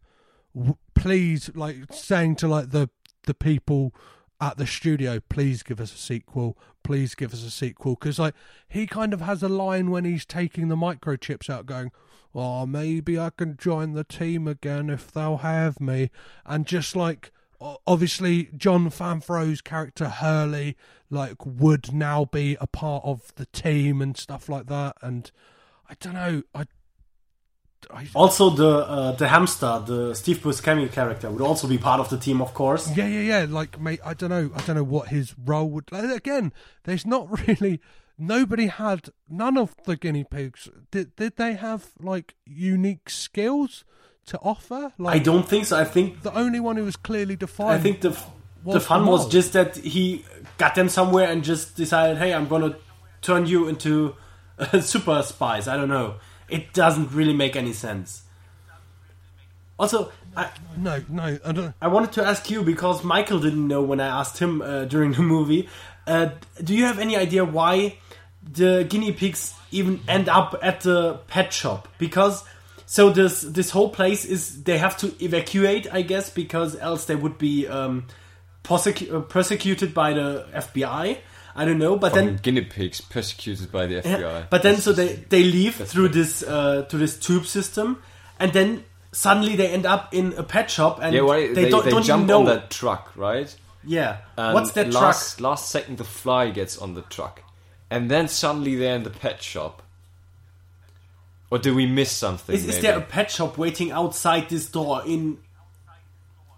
w- please, like saying to like the the people at the studio, please give us a sequel, please give us a sequel, because like he kind of has a line when he's taking the microchips out, going. Oh, maybe I can join the team again if they'll have me. And just like o- obviously Jon Favreau's character Hurley like would now be a part of the team and stuff like that and I don't know I, I Also, the uh, the hamster, the Steve Buscemi character, would also be part of the team, of course. yeah yeah yeah like mate I don't know I don't know what his role would like, again there's not really nobody had none of the guinea pigs did did they have like unique skills to offer like I don't think so. I think the only one who was clearly defined I think the the fun was just that he got them somewhere and just decided, hey, I'm gonna turn you into uh, super spies. I don't know. It doesn't really make any sense. Also, I, no no I don't I wanted to ask you because Michael didn't know when I asked him uh, during the movie. Uh, do you have any idea why the guinea pigs even end up at the pet shop? Because so this this whole place is they have to evacuate, I guess, because else they would be um, persecu- uh, persecuted by the FBI. I don't know, but Fucking then guinea pigs persecuted by the yeah, FBI. But then, That's so they they leave through this uh, to this tube system, and then suddenly they end up in a pet shop, and yeah, why, they, they, don't, they don't jump even know. on that truck, right? Yeah, And what's that last, truck? Last second, the fly gets on the truck, and then suddenly they're in the pet shop. Or do we miss something? Is, is there a pet shop waiting outside this door in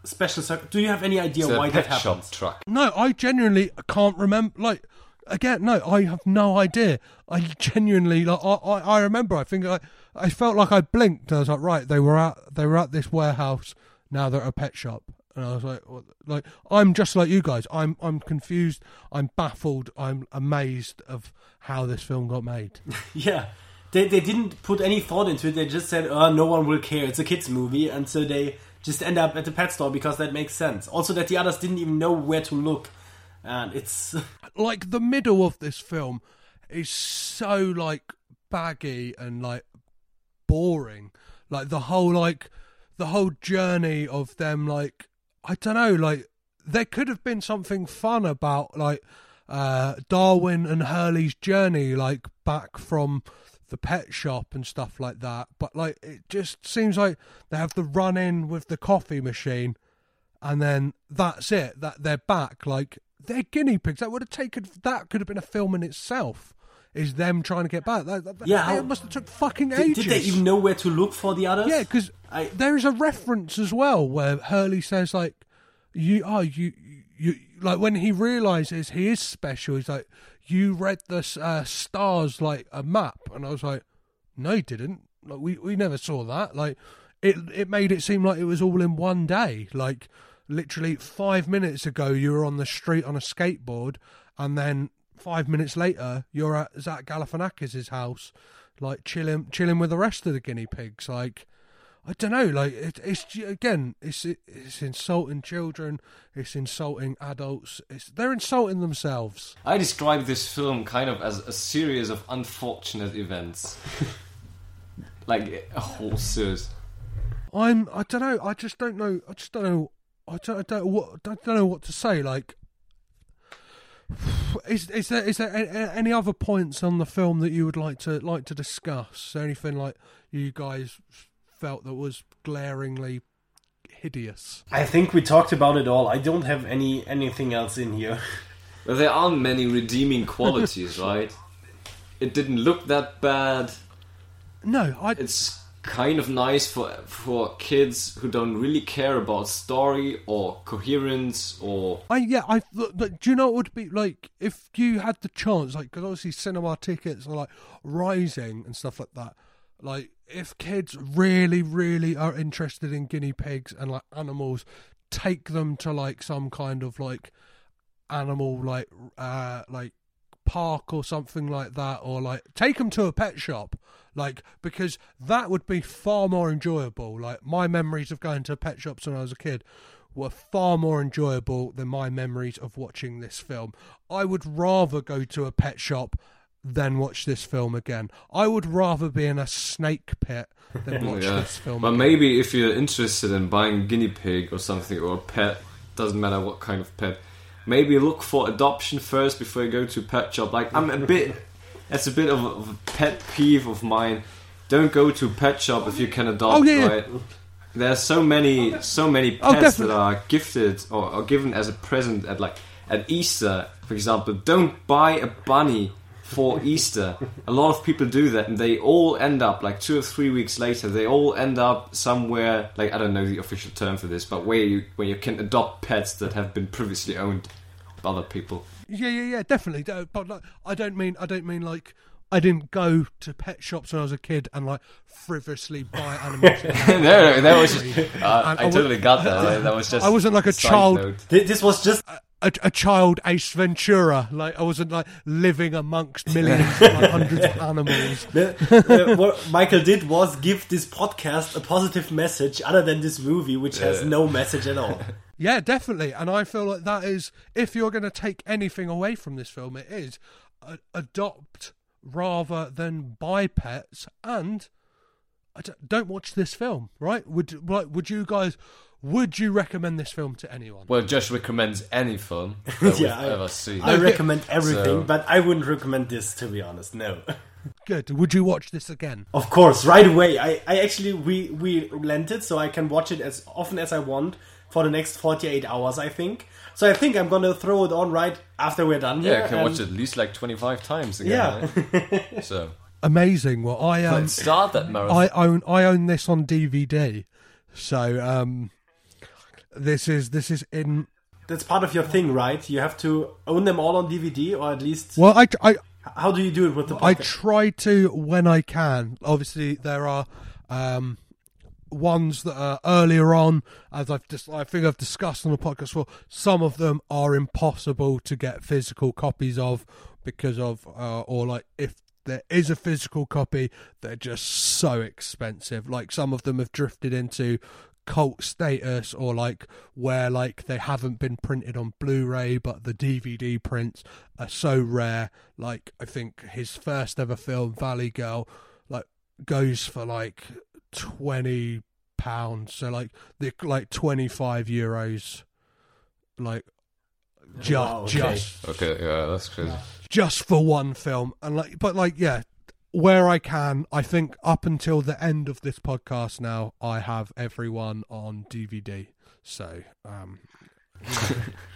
special circle? Do you have any idea Is there a why pet that shop happens? truck? No, I genuinely can't remember. Like again, no, I have no idea. I genuinely, like, I, I, I remember. I think I, I felt like I blinked. I was like, right, they were at, they were at this warehouse. Now they're at a pet shop, and I was like, what, like, I'm just like you guys. I'm, I'm confused. I'm baffled. I'm amazed of how this film got made. Yeah, they they didn't put any thought into it. They just said, "Oh, no one will care. It's a kids movie," and so they just end up at the pet store because that makes sense. Also, that the others didn't even know where to look, and it's like the middle of this film is so like baggy and like boring like the whole like the whole journey of them like i don't know like there could have been something fun about like uh darwin and hurley's journey like back from the pet shop and stuff like that but like it just seems like they have the run in with the coffee machine and then that's it. That they're back. Like they're guinea pigs. That would have taken. That could have been a film in itself. Is them trying to get back? That, that, Yeah, how- must have took fucking did, ages. did they even know where to look for the others? Yeah, because I- there is a reference as well where Hurley says like, "You oh you you like when he realizes he is special. He's like, you read the uh, stars like a map," and I was like, "No, you didn't. Like we we never saw that. Like it it made it seem like it was all in one day. Like literally five minutes ago, you were on the street on a skateboard, and then." five minutes later, you're at Zach Galifianakis' house, like chilling, chilling with the rest of the guinea pigs. Like, I don't know. Like, it, it's again, it's it's insulting children. It's insulting adults. It's they're insulting themselves. I describe this film kind of as a series of unfortunate events, like a whole series. I'm. I don't know. I just don't know. I just don't know. I don't. I don't what. I don't know what to say. Like, is is there is there any other points on the film that you would like to like to discuss? Anything like you guys felt that was glaringly hideous? I think we talked about it all. I don't have any anything else in here. But there aren't many redeeming qualities, right? It didn't look that bad. No, I. It's kind of nice for for kids who don't really care about story or coherence or I yeah I look, but do you know what would be like if you had the chance like because obviously cinema tickets are like rising and stuff like that like if kids really really are interested in guinea pigs and like animals take them to like some kind of like animal like uh like park or something like that or like take them to a pet shop like because that would be far more enjoyable. Like my memories of going to pet shops when i was a kid were far more enjoyable than my memories of watching this film. I would rather go to a pet shop than watch this film again i would rather be in a snake pit than watch yeah. this film But again. maybe if you're interested in buying a guinea pig or something or a pet, doesn't matter what kind of pet. Maybe look for adoption first before you go to pet shop. Like I'm a bit, that's a bit of a, of a pet peeve of mine. Don't go to pet shop if you can adopt. Oh, yeah, right? There's so many, so many Oh, pets that are gifted or, or given as a present at like at Easter, for example. Don't buy a bunny for Easter. A lot of people do that, and they all end up like two or three weeks later. They all end up somewhere like I don't know the official term for this, but where you where you can adopt pets that have been previously owned by other people. Yeah, yeah, yeah, definitely. But like, I don't mean, I don't mean like I didn't go to pet shops when I was a kid and like frivolously buy animals. no, no, that was just, uh, And I I totally got that. That was just. I wasn't like a child. note. This was just a, a child Ace Ventura. Like I wasn't like living amongst millions, like hundreds of animals. the, uh, what Michael did was give this podcast a positive message, other than this movie, which has no message at all. Yeah, definitely. And I feel like that is, if you're going to take anything away from this film, it is uh, adopt rather than buy pets. And I don't, don't watch this film, right? Would like, would you guys? Would you recommend this film to anyone? Well, Josh recommends any film that we've I- ever seen. I recommend everything, So- but I wouldn't recommend this to be honest. No. Good. Would you watch this again? Of course, right away. I, I actually we we lent it so I can watch it as often as I want for the next forty eight hours. I think. So I think I'm gonna throw it on right after we're done. yeah, here I can and- watch it at least like 25 times again. Yeah. right? so, Amazing. Well, I um, start that marathon. I own I own this on DVD, so um, this is this is in. That's part of your thing, right? You have to own them all on DVD, or at least. Well, I I How do you do it with the? I try to when I can. Obviously, there are um, ones that are earlier on, as I've just I think I've discussed on the podcast before. Some of them are impossible to get physical copies of because of, uh, or like if there is a physical copy, they're just so expensive. Like some of them have drifted into cult status or like where like they haven't been printed on Blu-ray but the DVD prints are so rare like I think his first ever film Valley Girl like goes for like 20 pounds so like the like 25 euros like just Wow, okay. just okay, yeah, that's crazy. just for one film and like but like yeah where i can i think up until the end of this podcast now i have everyone on dvd so um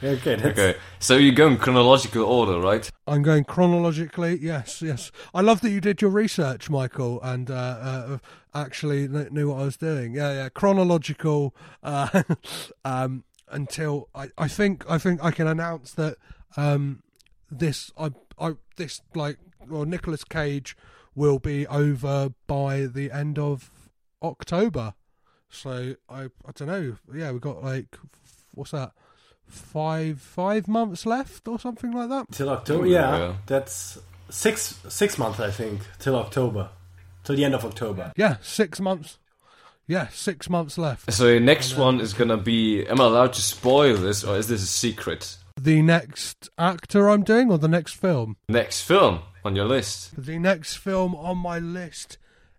Okay. That's, Okay, so you go in chronological order, right? i'm going chronologically yes yes. I love that you did your research michael and uh, uh actually knew what i was doing. Yeah yeah chronological uh um until i i think i think i can announce that um this I I this like well Nicolas Cage will be over by the end of October. So I I don't know. Yeah, we've got like what's that? five five months left or something like that. Till October, yeah, yeah. that's six six months, I think, till October, till the end of October. Yeah, six months. Yeah, six months left. So your next one is gonna be. Am I allowed to spoil this, or is this a secret? The next actor I'm doing, or the next film? Next film on your list. The next film on my list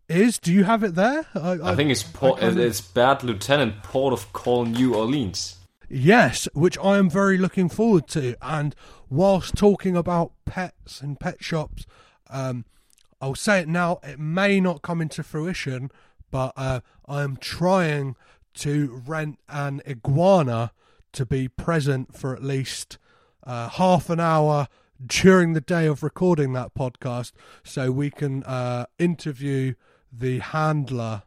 is. Do you have it there? I think it's Port, can't- it's Bad Lieutenant Port of Call, New Orleans. Yes, which I am very looking forward to. And whilst talking about pets and pet shops, um, I'll say it now, it may not come into fruition, but uh, I am trying to rent an iguana to be present for at least uh, half an hour during the day of recording that podcast so we can uh, interview the handler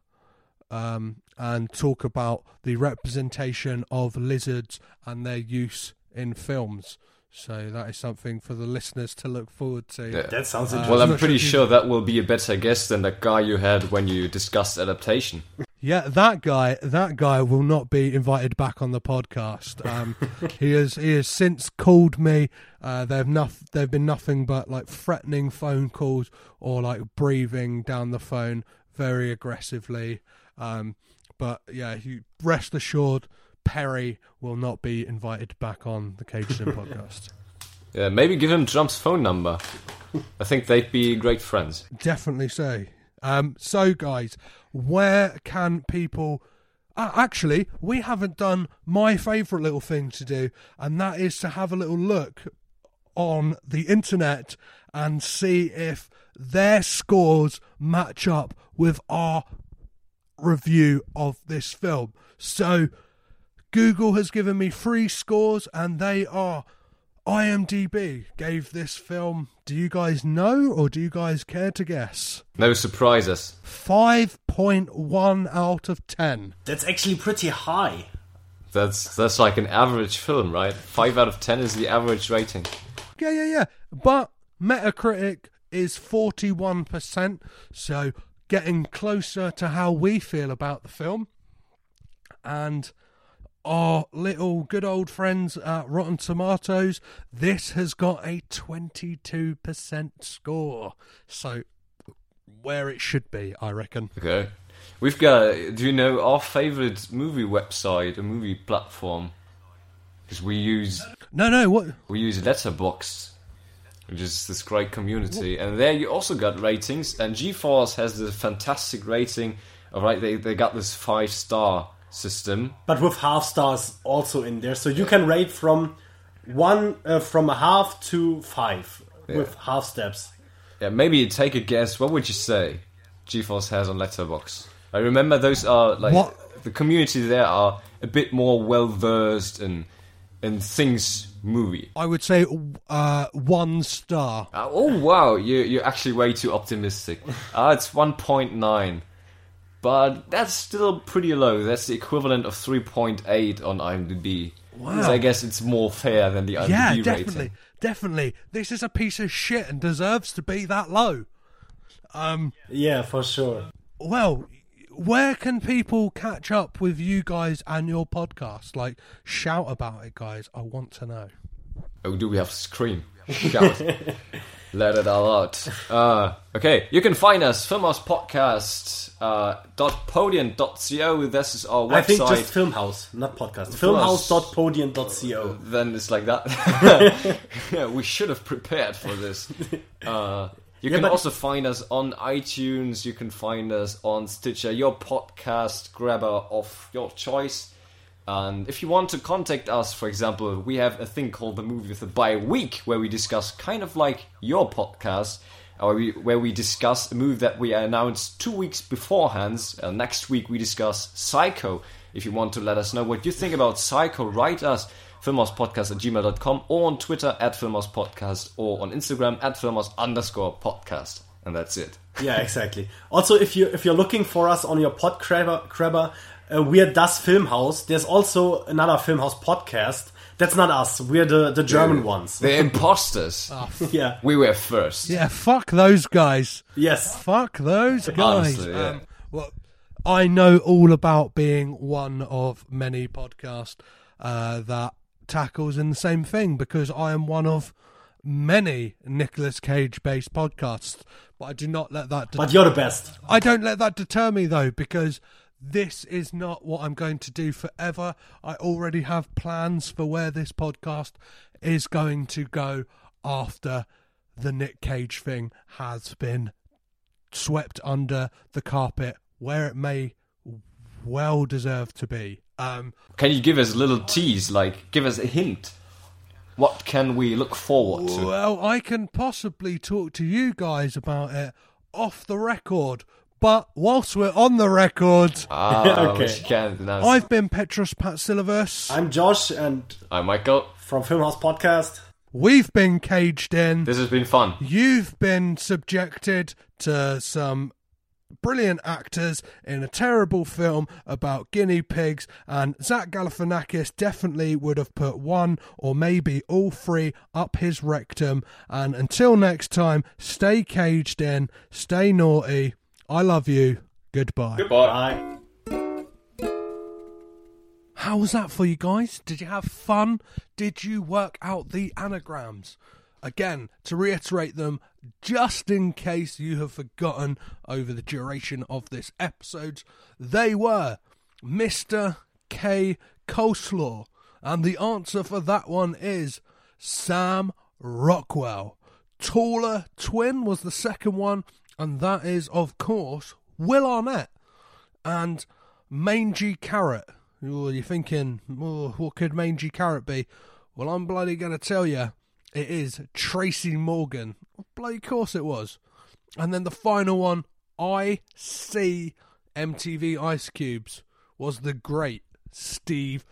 um, and talk about the representation of lizards and their use in films. So that is something for the listeners to look forward to. Yeah. That sounds Uh, interesting. Well, I'm I'm pretty sure that will be a better guest than the guy you had when you discussed adaptation. Yeah, that guy, that guy will not be invited back on the podcast. Um, he has, he has since called me. Uh, they've noth- they've been nothing but like threatening phone calls or like breathing down the phone very aggressively. Um, but yeah, you rest assured, Perry will not be invited back on the Cage Sim podcast. Yeah, maybe give him Trump's phone number. I think they'd be great friends. Definitely so. Um, so, guys, where can people? Uh, actually, we haven't done my favourite little thing to do, and that is to have a little look on the internet and see if their scores match up with our review of this film. So, Google has given me three scores, and they are IMDb gave this film. Do you guys know, or do you guys care to guess? No surprises. 5.1 out of 10. That's actually pretty high. That's that's like an average film, right? Five out of ten is the average rating. Yeah, yeah, yeah. But Metacritic is 41%, so getting closer to how we feel about the film. And our little good old friends at Rotten Tomatoes, this has got a 22% score. So where it should be, I reckon. Okay. We've got. Do you know our favorite movie website, a movie platform? Because we use No, no, what? we use Letterboxd, which is this great community, and there you also got ratings. And G-Force has this fantastic rating. All right, they they got this five star system. but with half stars also in there, so you can rate from one uh, from a half to five with half steps. Yeah, maybe you take a guess. What would you say G-Force has on Letterboxd? I remember those are like What? the community there are a bit more well versed in in things movie. I would say uh, one star. Uh, oh wow, you you're actually way too optimistic. Uh, it's one point nine, but that's still pretty low. That's the equivalent of three point eight on IMDb. Wow. So I guess it's more fair than the IMDb Yeah, rating. definitely, definitely. This is a piece of shit and deserves to be that low. Um, Yeah, for sure. well, where can people catch up with you guys and your podcast? Like, shout about it, guys. I want to know. Oh, do we have to scream? Shout. Let it all out. Uh, okay, you can find us, Filmhouse Podcast, uh, dot podium.co. This is our website. I think just Filmhouse, not podcast. filmhouse Filmhouse.podium.co. then it's like that. yeah, we should have prepared for this. Uh, you Yeah, can also find us on iTunes. You can find us on Stitcher, your podcast grabber of your choice. And if you want to contact us, for example, we have a thing called the Movie with the By Week, where we discuss kind of like your podcast, or we, where we discuss a movie that we announced two weeks beforehand. Uh, next week we discuss Psycho. If you want to let us know what you think about Psycho, write us filmhousepodcast at gmail.com or on Twitter at filmhousepodcast or on Instagram at filmhouse underscore podcast. And that's it. Yeah, exactly. Also, if you if you're looking for us on your pod crabber, crabber uh, we're Das Filmhaus. There's also another Filmhouse podcast. That's not us. We're the the German ones. The imposters. yeah. We were first. Yeah, fuck those guys. Yes. Fuck those guys. Honestly, yeah. um, well, I know all about being one of many podcasts uh, that tackles in the same thing because I am one of many Nicolas Cage based podcasts. But I do not let that. But you're the best. I don't let that deter me though, because this is not what I'm going to do forever. I already have plans for where this podcast is going to go after the Nick Cage thing has been swept under the carpet where it may well deserve to be. Um, Can you give us a little tease, like give us a hint? What can we look forward to? well, I can possibly talk to you guys about it off the record, but whilst we're on the record, Ah, Okay. which. I've been Petros Patsilivus. I'm Josh, and I'm Michael. from Filmhouse Podcast. We've been caged in. This has been fun. You've been subjected to some brilliant actors in a terrible film about guinea pigs, and Zach Galifianakis definitely would have put one or maybe all three up his rectum. And until next time, stay caged in, stay naughty. I love you. Goodbye. Goodbye. Bye. How was that for you guys? Did you have fun? Did you work out the anagrams? Again, to reiterate them, just in case you have forgotten over the duration of this episode, they were Mr. K. Coleslaw. And the answer for that one is Sam Rockwell. Taller Twin was the second one, and that is, of course, Will Arnett and mangy carrot. You're thinking, what could mangy carrot be? Well, I'm bloody going to tell you, it is Tracy Morgan. Bloody course it was. And then the final one, I see MTV Ice Cubes, was the great Steve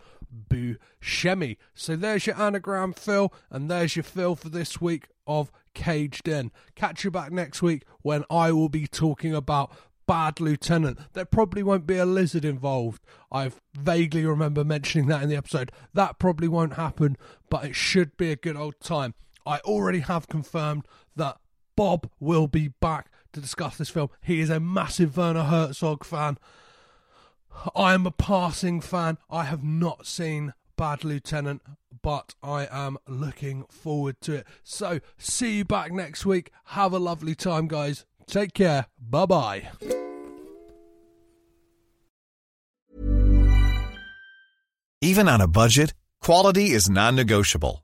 Buscemi. So there's your anagram, Phil, and there's your Phil for this week of Caged In. Catch you back next week when I will be talking about Bad Lieutenant. There probably won't be a lizard involved. I vaguely remember mentioning that in the episode. That probably won't happen, but it should be a good old time. I already have confirmed that Bob will be back to discuss this film. He is a massive Werner Herzog fan. I am a passing fan. I have not seen Bad Lieutenant, but I am looking forward to it. So, see you back next week. Have a lovely time, guys. Take care. Bye bye. Even on a budget, quality is non-negotiable.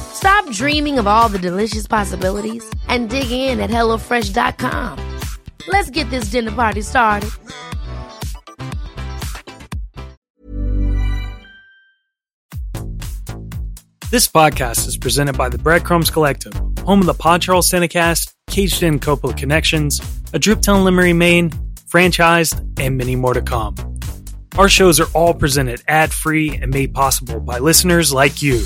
Stop dreaming of all the delicious possibilities and dig in at HelloFresh.com. Let's get this dinner party started. This podcast is presented by the Breadcrumbs Collective, home of the Pod Charles Cinecast, Caged In Coppola Connections, A Driptown Limerick, Maine, Franchised, and many more to come. Our shows are all presented ad free and made possible by listeners like you.